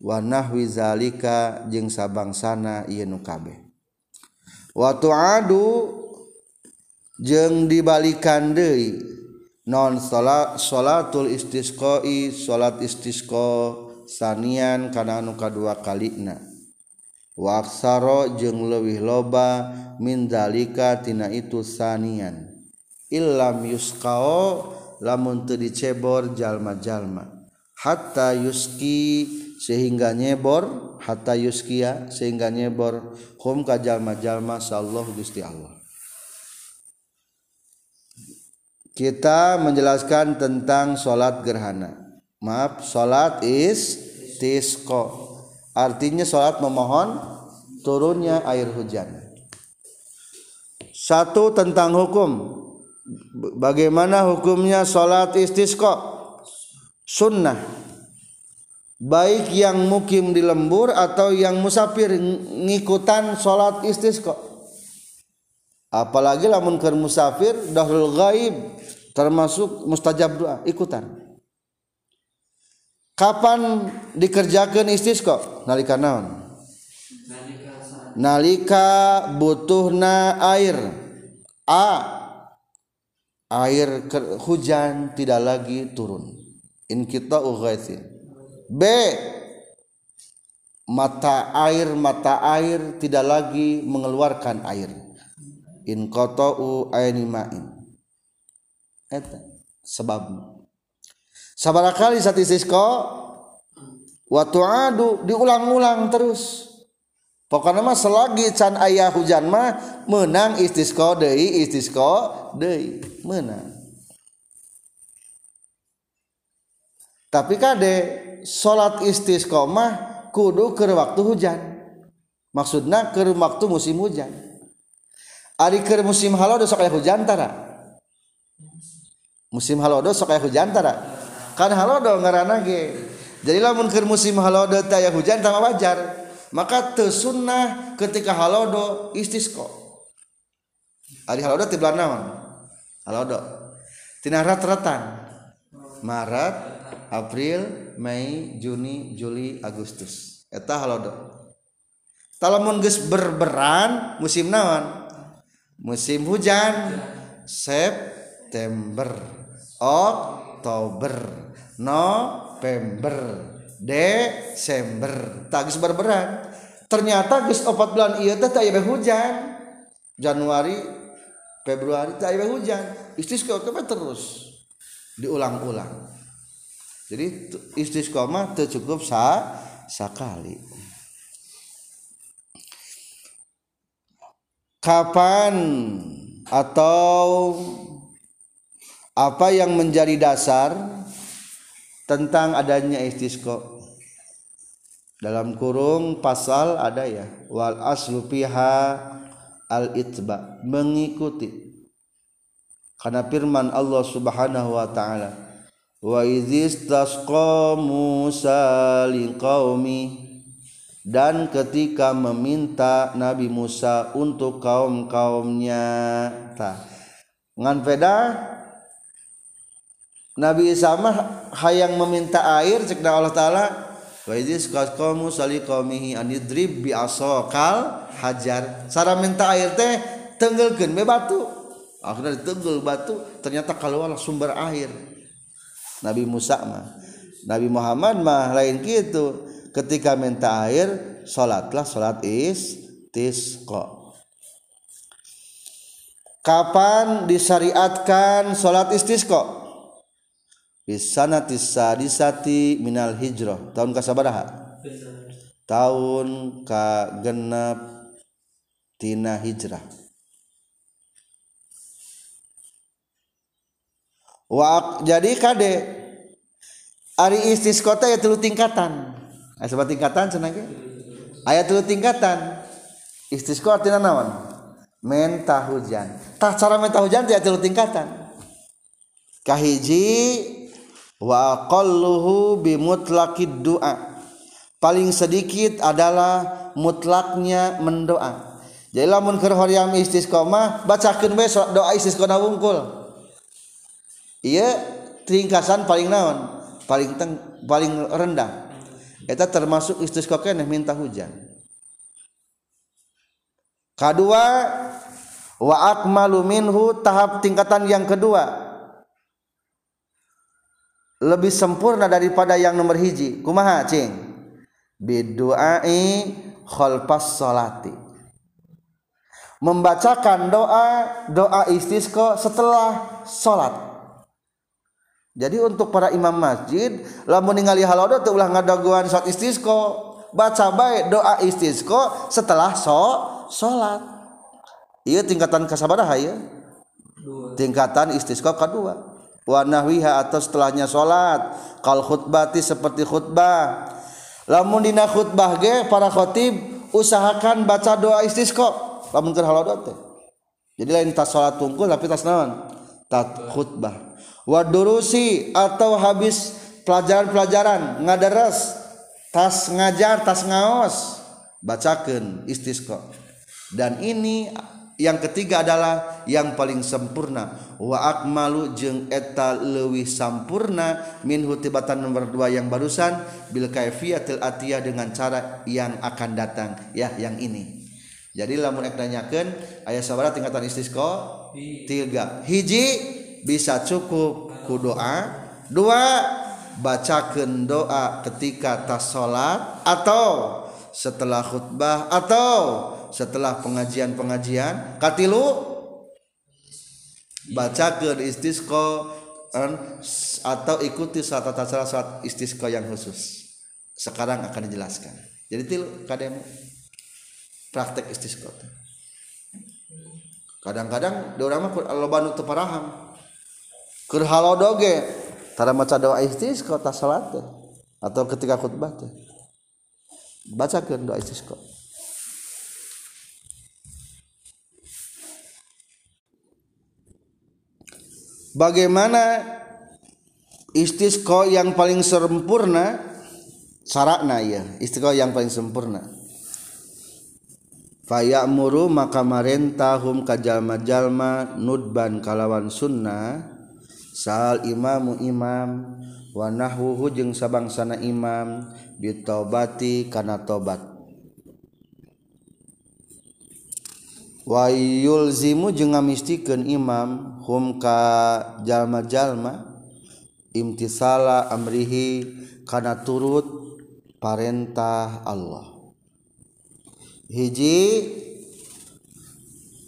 wa nahwi zalika jeung sabangsana ieu nu kabeh waktu Aduh jeng dibalikan deui non salat salatul istisqa'i salat istisqa sanian kana anu kadua kalina. Waksaro jeung leuwih loba min dalika tina itu sanian. Illam yusqao lamun teu dicebor jalma-jalma. Hatta yuski sehingga nyebor hatta yuskia sehingga nyebor hum ka jalma-jalma sallallahu Gusti Allah. Kita menjelaskan tentang sholat gerhana. Maaf sholat istisqa artinya sholat memohon turunnya air hujan. Satu tentang hukum. Bagaimana hukumnya sholat istisqa sunnah baik yang mukim di lembur atau yang musafir ngikutan sholat istisqa. Apalagi lamun ke musafir dahrul gaib termasuk mustajab doa ikutan. Kapan dikerjakan istisqa? Nalika naon? Nalika butuhna air. A air hujan tidak lagi turun. In kita ughaithin b. Mata air mata air tidak lagi mengeluarkan air. In qata'u aini ma'in. Sebab. Sabaraha kali saat istisqa wa diulang-ulang terus. Pokoknya mah selagi can ayah hujan mah menang istisqa deui istisqa deui menang. Tapi kade salat istisqa mah kudu ke waktu hujan. Maksudna ke waktu musim hujan. Ari ke musim halodo sok aya hujan tara? Musim halodo sok aya hujan tara? Kan halodo ngarana ge. Jadi lamun keur musim halodo teh hujan tama wajar. Maka teu sunnah ketika halodo istisqa. Ari halodo ti naon halodo. Tina rat-ratan? Maret April Mei Juni Juli Agustus. Eta halodo. Talamun geus berberan musim naon? Musim hujan September Oktober November Desember. Tagis berberan. Ternyata geus opat bulan ieu teh aya hujan. Januari Februari teh aya hujan. Istis kok terus. Diulang-ulang. Jadi istisqa mah teu cukup sa sakali kapan atau apa yang menjadi dasar tentang adanya istisqa? Dalam kurung pasal ada ya wal aslu fiha al itba mengikuti. Karena firman Allah Subhanahu wa taala wa Waizistasqa Musa liqaumi dan ketika meminta Nabi Musa untuk kaum-kaumnya. Tah ngan peda? Nabi Isa mah hayang meminta air cek Allah taala. Wa waizis qasqamu saliqamihi anidrib bi asokal hajar. Cara minta air teh tenggelkeun be batu. Akhirnya ditenggel batu ternyata keluar sumber air. Nabi Musa mah. Nabi Muhammad mah lain gitu ketika minta air salatlah salat istisqa kapan disyariatkan salat istisqa Bisanati sadisati minal hijrah. Tahun kasabaraha? Tahun. Ka genep tina hijrah wa jadi kade ari istisqota ya telu tingkatan. Aya sebat tingkatan cenah ge aya telu tingkatan. Istisqa artinya naon? Mentah hujan. Tah cara mentah hujan teh telu tingkatan. Kahiji wa aqalluhu bi mutlaqid du'a. Paling sedikit adalah mutlaknya mendoa. Jadi lamun keur hoream istisqa mah bacakeun we doa istisqa wungkul iya ringkasan paling naon? Paling teng, paling rendah. Eta termasuk istisqa keneh minta hujan. Kedua wa akmalu minhu tahap tingkatan yang kedua. Lebih sempurna daripada yang nomor hiji. Kumaha cing? Biduai khalfas salati. Membacakan doa doa istisqa setelah salat jadi untuk para imam masjid lamun ningali halodo teu ulah ngadaguan salat istisqo baca baik doa istisqo setelah so salat ieu tingkatan kasabaraha ya? tingkatan istisqo kedua. Wa nahwiha atau setelahnya salat kal khutbati seperti khutbah. Lamun dina khutbah ge para khotib usahakan baca doa istisqo lamun keur halodo teh. Jadi lain tas salat tungkul tapi tas naon? Tat khutbah. Wa durusi atau habis pelajaran-pelajaran ngadaras tas ngajar tas ngaos. Bacakeun istisqa dan ini yang ketiga adalah yang paling sempurna. Wa akmalu jeung eta leuwih sampurna min hutibatan nomor dua yang barusan bil kaifiyatil atiyah dengan cara yang akan datang. Ya yang ini. Jadi lamun ek nanyakeun aya sabaraha tingkatan istisqa tiga. Hiji bisa cukup. Ku doa. Dua bacakeun doa ketika tas salat atau setelah khutbah atau setelah pengajian-pengajian. Katilu baca ke istisqa atau ikuti saat cara saat istisqa yang khusus. Sekarang akan dijelaskan. Jadi tilu kadang praktek istisqa kadang-kadang orang mah loba nu teu paraham keur halodoge tara maca doa istisqa ta salat atau ketika khutbah teh. Bacakeun doa istisqa bagaimana istisqa yang paling sempurna? Sarakna ya istisqa yang paling sempurna. Fayamuru maka marentahum kajalma-jalma nudban kalawan sunnah sal imamu imam wa nahwuhu jeung sabangsana imam bitobati kana tobat. Wayulzimu jeung ngamistikeun imam hum ka jalma-jalma imtisala amrihi kana turut parentah Allah. Hiji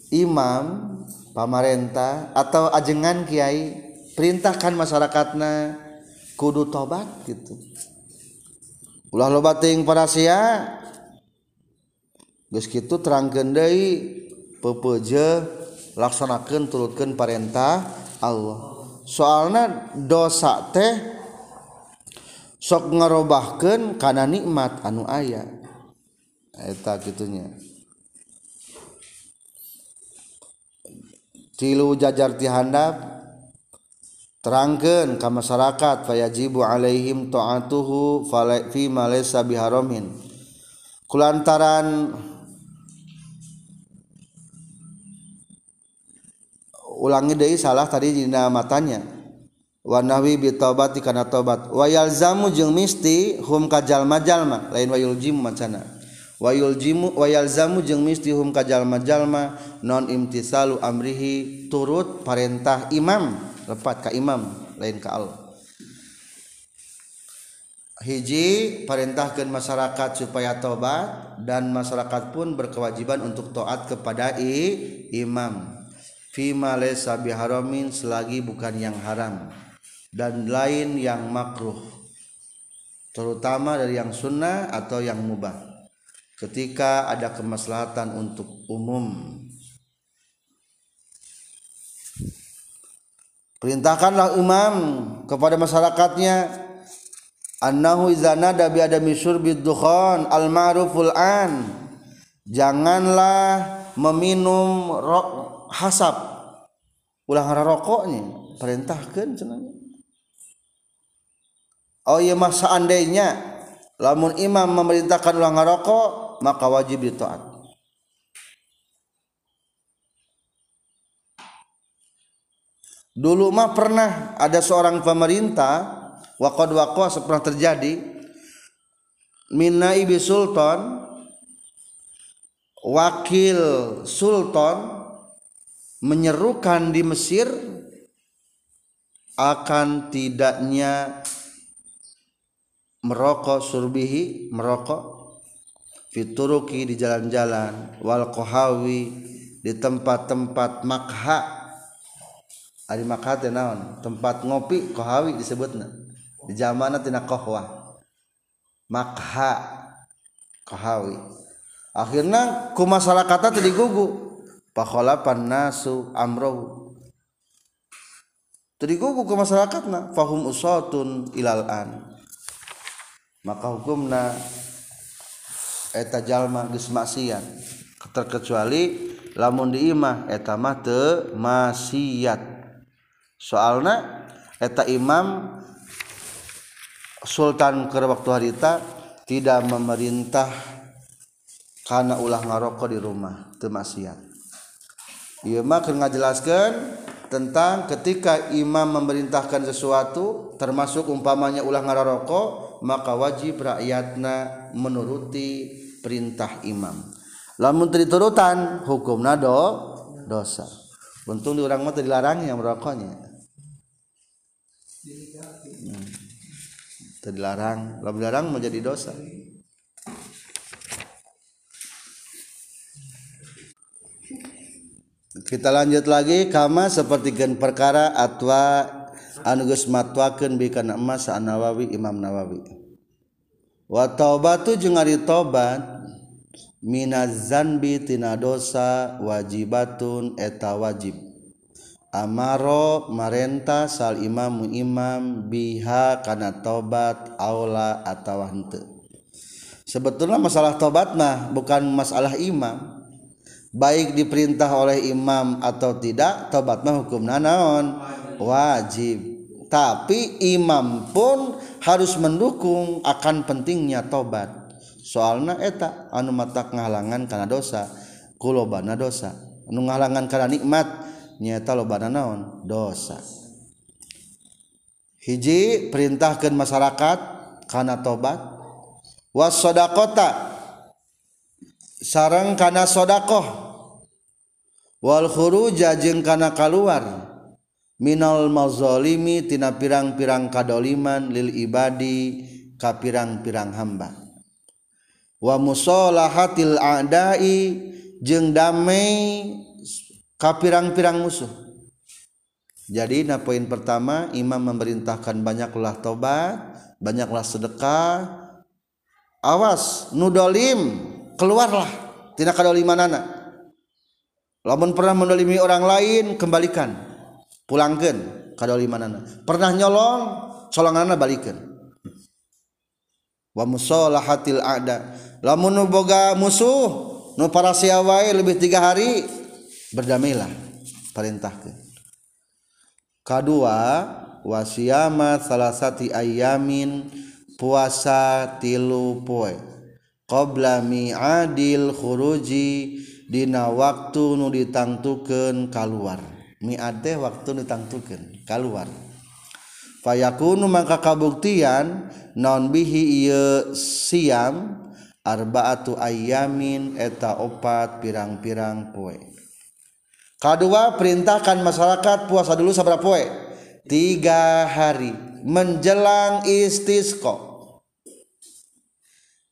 imam pamarentah atau ajengan kiai perintahkan masyarakatnya kudu tobat gitu. Ulah loba para sia geus kitu terangkeun deui pepeje laksanakeun turutkeun perintah Allah. Soalna dosa teh sok ngarobahkeun kana nikmat anu aya. Eta kitunya. Tilu jajar ti handap terangkan ke masyarakat fayajibu alaihim ta'atuhu fi malaysa biharamin. Kulantaran ulangi deui salah tadi dina matanya. Wa nahwi bi taubati kana taubat. Wa yalzamu jeung misti hum ka jalma-jalma lain wa yuljimu macana. Wa yuljimu wa yalzamu jeung misti hum ka jalma-jalma non imtisalu amrihi turut perintah imam. Lepat ka imam lain ka Allah hiji perintahkan masyarakat supaya tobat dan masyarakat pun berkewajiban untuk taat kepada i, imam. Fima laysa biharamin selagi bukan yang haram dan lain yang makruh terutama dari yang sunnah atau yang mubah. Ketika ada kemaslahatan untuk umum perintahkanlah imam kepada masyarakatnya annahu iza nada bi adami syurbi dukhan al ma'ruful an janganlah meminum rok hasap. Ulah rokoknya perintahkan cenanya oh iya mah seandainya lamun imam memerintahkan ulah ngarokok maka wajib ditaat dulu mah pernah ada seorang pemerintah waqad waqwa pernah terjadi minna ibi sultan wakil sultan menyerukan di Mesir akan tidaknya merokok surbihi merokok fituruki di jalan-jalan wal kohawi di tempat-tempat makha Ari Makkah naon? Tempat ngopi kohawi disebutna. Di zamana tina kohwah Makha. Kohawi. Akhirnya ku masalah kata tadi gugu pakhalapan nasu amrohu. Tadi gugu ku masyarakatna fahum usatun ilal an. Maka hukumna eta jalma geus maksiat. Terkecuali lamun di imah eta mah teu maksiat. soalnya eta imam Sultan ke waktu harita tidak memerintah karena ulah ngarokok di rumah termaksiat Iya mah ngajelaskan tentang ketika imam memerintahkan sesuatu termasuk umpamanya ulah ngarokok maka wajib rakyatna menuruti perintah imam. Lamun diturutan hukum nado dosa. Untung di orang mah dilarang yang merokoknya hmm. dilarang lamun dilarang menjadi dosa. Kita lanjut lagi. Kama seperti gen perkara atwa anugus matwakeun bikan emas Nawawi Imam Nawawi. Wa taubatu jeung ari minazanbi tina dosa wajibatun eta wajib. Amaro marenta sal imamu imam biha kana tobat aula atawa henteu sebetulnya masalah tobat mah bukan masalah imam. Baik diperintah oleh imam atau tidak tobat mah hukumna naon? Wajib. Tapi imam pun harus mendukung akan pentingnya tobat soalna eta anu mata ngahalangan karena dosa kulobana dosa. Anu ngahalangan karena nikmat nyata lobana naon? Dosa. Hiji perintahkan masyarakat karena tobat. Was sodakota. Sarang karena sodakoh. Wal khuruja jeung kana keluar minal mazalimi tina pirang-pirang kadoliman lil ibadi ka pirang-pirang hamba. wa musolahatil a'dai jeung damai ka pirang-pirang musuh. Jadi nah poin pertama imam memerintahkan banyaklah tobat banyaklah sedekah. Awas nudolim keluarlah. Tidak kadolimanana lamun pernah mendolimi orang lain kembalikan. Pulangkan kadolimanana pernah nyolong solonganana balikan. wa musolahatil ada. Lamun boga musuh nu para siawai lebih tiga hari berdamailah perintahkan kedua wasiyama salasati ayamin puasa tilu poe. Qabla mi'adil khuruji dina waktu nu ditangtukeun kaluar. Mi'ad teh waktu ditangtukeun kaluar. Fayakunu maka kabuktian non bihi iya siam arbaatu ayamin eta opat pirang-pirang poe. Kedua perintahkan masyarakat puasa dulu sabar poe. Tiga hari menjelang istisqo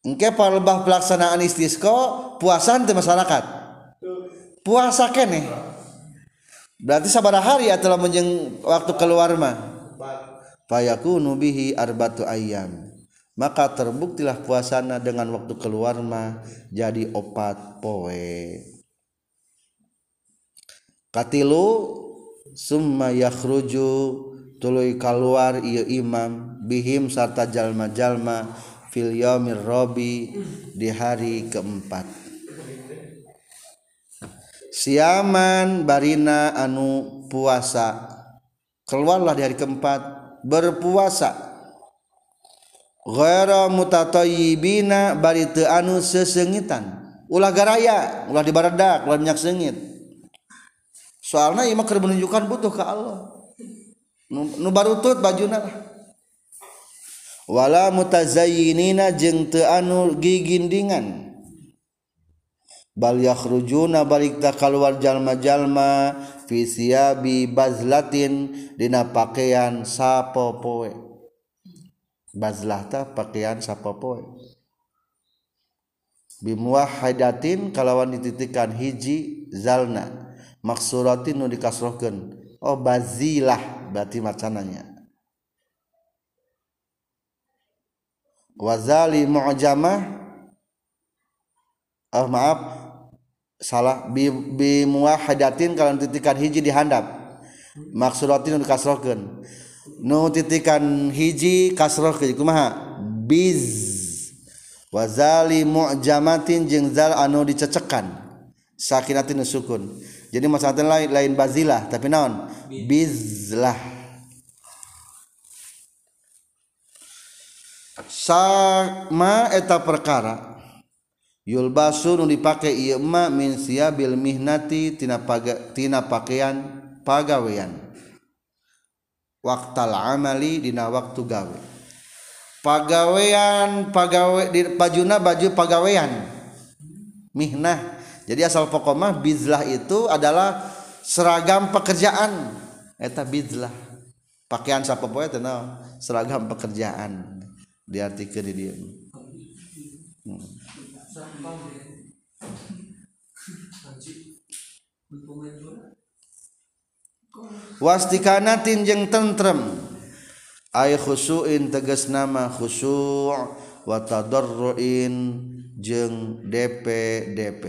Engke palebah pelaksanaan istisqo puasa di masyarakat? Puasa kene. Berarti sabar hari adalah menjeng waktu keluar mah fayakunu bihi arbatu ayam maka terbuktilah puasana dengan waktu keluar mah jadi opat poe. Katilu summa yakhruju tuluy keluar ieu imam bihim sarta jalma-jalma fil yaumir robi di hari keempat. Siaman barina anu puasa. Keluarlah di hari keempat berpuasa Ghera mutatayyibina bari teu anu sesengitan. Ulah garaya, ulah dibaradak, ulah minyak sengit. soalna ieu mah keur menunjukkan butuh ka Allah. Nu, barutut bajuna Wala mutazayyinina jeung teu anu gigindingan. Bal yakhrujuna balik ta kaluar jalma-jalma fi siyabi bazlatin dina pakaian sapopoe bazlah ta pakaian sapopoe bimuwahhadatin kalawan dititikan hiji zalna. Maksuratin nu dikasrohkeun. Oh bazilah berarti macananya. Wazali mu'jamah oh maaf. Salah. Bi, bi muwahhadatin kalau titikan hiji dihandap. Maksuratin nu dikasrohkeun. Nu titikan hiji kasroh ke kumaha biz. Wazali mu'jamatin jeung zal anu dicecekan. Sakinatin sukun jadi masalah lain lain bazilah. Tapi naon? Bizlah. Sama eta perkara Yulbasu nu dipake ieu ma min siabil mihnati tina paga, tina pakaian pagawean. Waktal amali dina waktu gawe. Pagawean pagawe di pajuna baju pagawean. Mihnah. Jadi asal pokoknya bizlah itu adalah seragam pekerjaan. Eta bizlah. Pakaian siapa poe tenang seragam pekerjaan. diartikan di dia. Hmm. Wastikanatin jeung tentrem. Ay khusuin tegas nama khusu' wa tadarruin jeung DP DP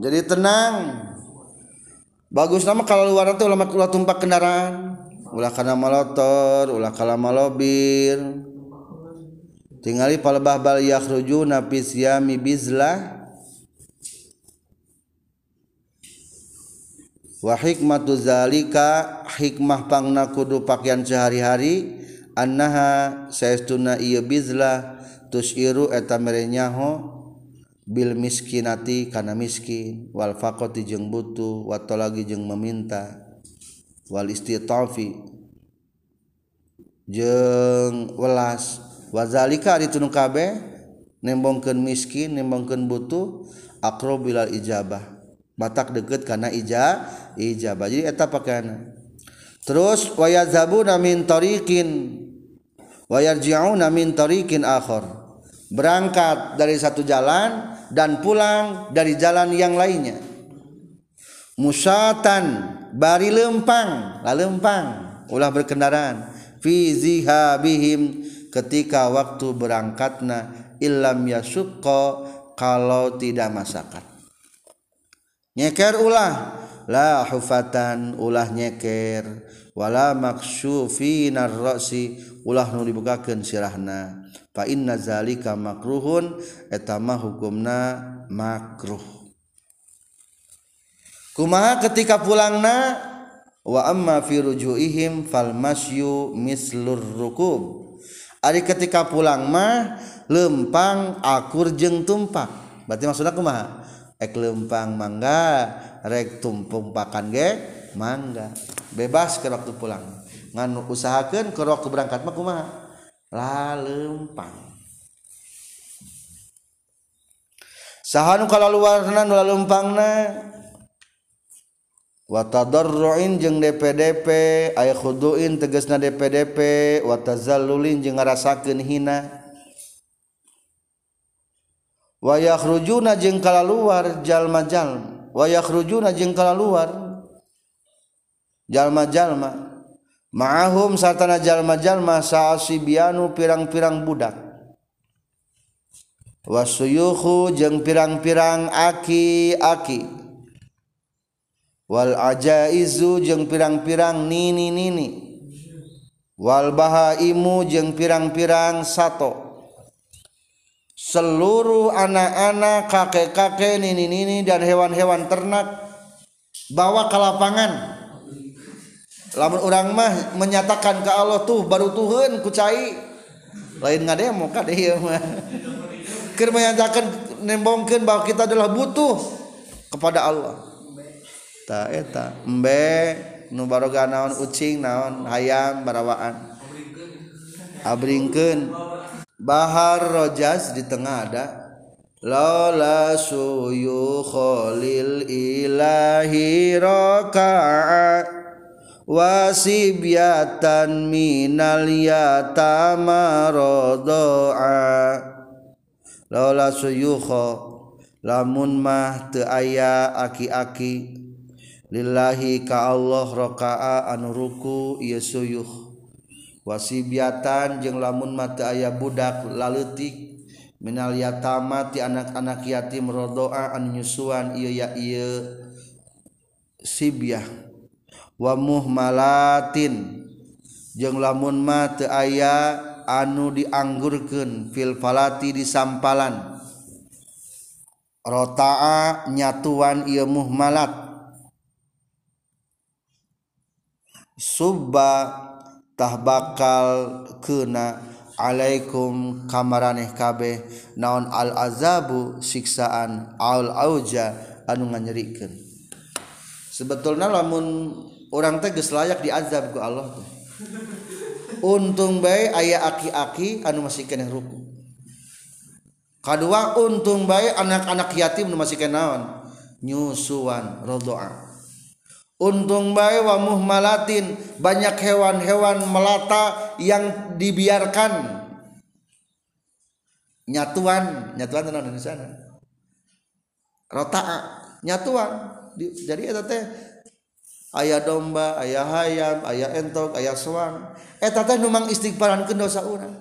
jadi tenang. Bagus nama kalau luar itu ulama tumpak kendaraan ulah kana malotor ulah kala malobir. Tingali palebah bal yakhruju napi siyami bizlah. Wa hikmatu zalika hikmah pangna kudu pakaian sehari-hari annaha saestuna ieu bizlah tusiru eta mere nyaho bil miskinati kana miskin. Wal faqati jeung butuh watolagi jeung meminta. Wal istitafi jeung welas. Wazalika ari tunu kabeh nembongkeun miskin nembongkeun butuh aqrabilal ijabah. Batak deket karena ija ijabah. Jadi eta pakaian terus wayazhabuna min tariqin wayarji'una min tariqin akhar. Berangkat dari satu jalan dan pulang dari jalan yang lainnya. Musatan bari lempang. La lempang. Ulah berkendaraan. Fi zihabihim ketika waktu berangkatna illam yasukko kalau tidak masakan nyeker ulah. La hufatan ulah nyeker. Wala maksufina ra'si. Ulah nu dibukakeun sirahna. Fa inna zalika makruhun. Eta mah hukumna makruh. Kumaha ketika pulangna wa amma fi rujuihim fal masyu mislur rukub. Ari ketika pulang mah lempang akur jeung tumpak. Berarti maksudnya kumaha? Lempang mangga rek tumpung pakan ge mangga. Bebas ke waktu pulang. Ngan usahakan kerok keberangkat mah kumaha? Lalempang sahanu kalau luarna nu lalempangna watadorroin jeung DPDP aya khuduin tegesna DPDP watazalulin jeung ngarasakeun hina. Wayah rujuna jeung kala luar jalma jalma wayah rujuna jeung kala luar jalma jalma. Ma'ahum satana jalma jalma saasibianu pirang-pirang budak. Wasuyuhu jeung pirang-pirang aki aki Wal ajaizu jeung pirang-pirang nini-nini Wal bahaimu jeung pirang-pirang sato. Seluruh anak-anak kakek-kakek nini-nini dan hewan-hewan ternak bawa ke lapangan. Lamun orang mah menyatakan ke Allah tuh baru Tuhan kucai lain ngademo ka deui mah. Keur menyatakan nembongkeun bahwa kita adalah butuh kepada Allah ta eta. Embe nu baroga naon ucing naon hayam barawaan. Abringkeun. Bahar rojas di tengah ada. Lola suyu khalil ilahi raka'a wasibyatan minal yatama rodoa. Lola suyukho lamun mah teu aya aki-aki. lillahi ka Allah raka'a anu ruku ieu suyuh. Wasibiatan jeung lamun mata aya budak laletik. Minal yatama ti anak-anak yatim rodoa an nyusuan ieu ya ieu sibyah. Wa muhmalatin jeung lamun mata aya anu dianggurkeun fil falati di sampalan. Rotaa nyatuan ieu muhmalat. Subatah bakal kena Alaikum kamaraneh kabeh. Naon al-azabu siksaan al auja anu nganyerikan sebetulnya lamun orang teh geus layak diazab ku Allah tuh. untung baik ayah aki-aki anu masih kena ruku. Kedua untung baik anak-anak yatim anu masih kena naon nyusuan rodoa untung baik wa muhmalatin banyak hewan-hewan melata yang dibiarkan. Nyatuan nyatuan tenan di sana. Rota'a nyatuan. Jadi eta teh ayah domba ayah hayam ayah entok ayah suang eta teh numang istighfaran dosa urang.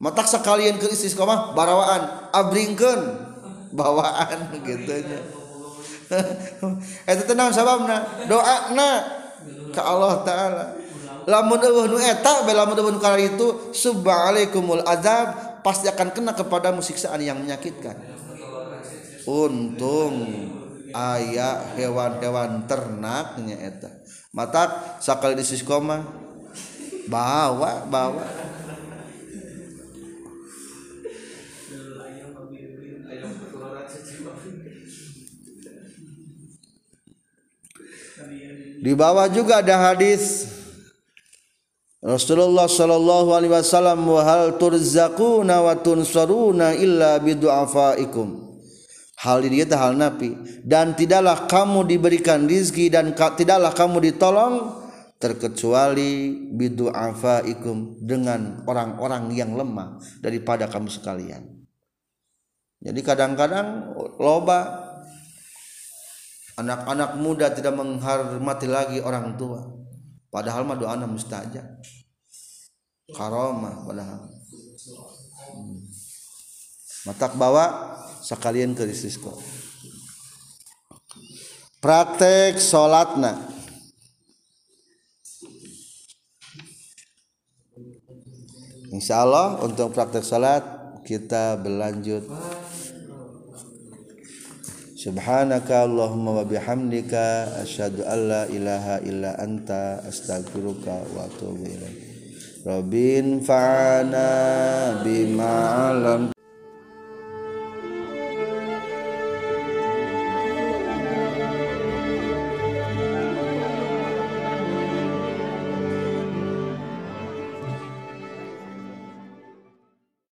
Matak sekalian ke istiqomah barawaan abringkeun. Bawaan gitu nya eta teh naon sababna? Doana ka Allah taala. Lamun eueuh nu eta bae lamun eueuh kala itu subhanalaikumul azab pasti akan kena kepadamu siksaan yang menyakitkan. Untung ayah hewan-hewan ternaknya eta. Matak sakali disis koma. Bawa bawa. Di bawah juga ada hadis. Rasulullah sallallahu alaihi wasallam wa hal turzaquna wa tunsaruna illa bidu'afaikum hal ini itu hal nabi. Dan tidaklah kamu diberikan rizki dan tidaklah kamu ditolong terkecuali bidu'afaikum dengan orang-orang yang lemah daripada kamu sekalian. Jadi kadang-kadang loba anak-anak muda tidak menghormati lagi orang tua. Padahal mah doa mustajab karomah padahal. Hmm. matak bawa sekalian ke risiko praktek sholatna. Insya Allah untuk praktek sholat kita berlanjut Subhanaka Allahumma wa bihamdika asyhadu an la ilaha illa anta astaghfiruka wa atubu ilaik. Rabbin fa'ana bima alam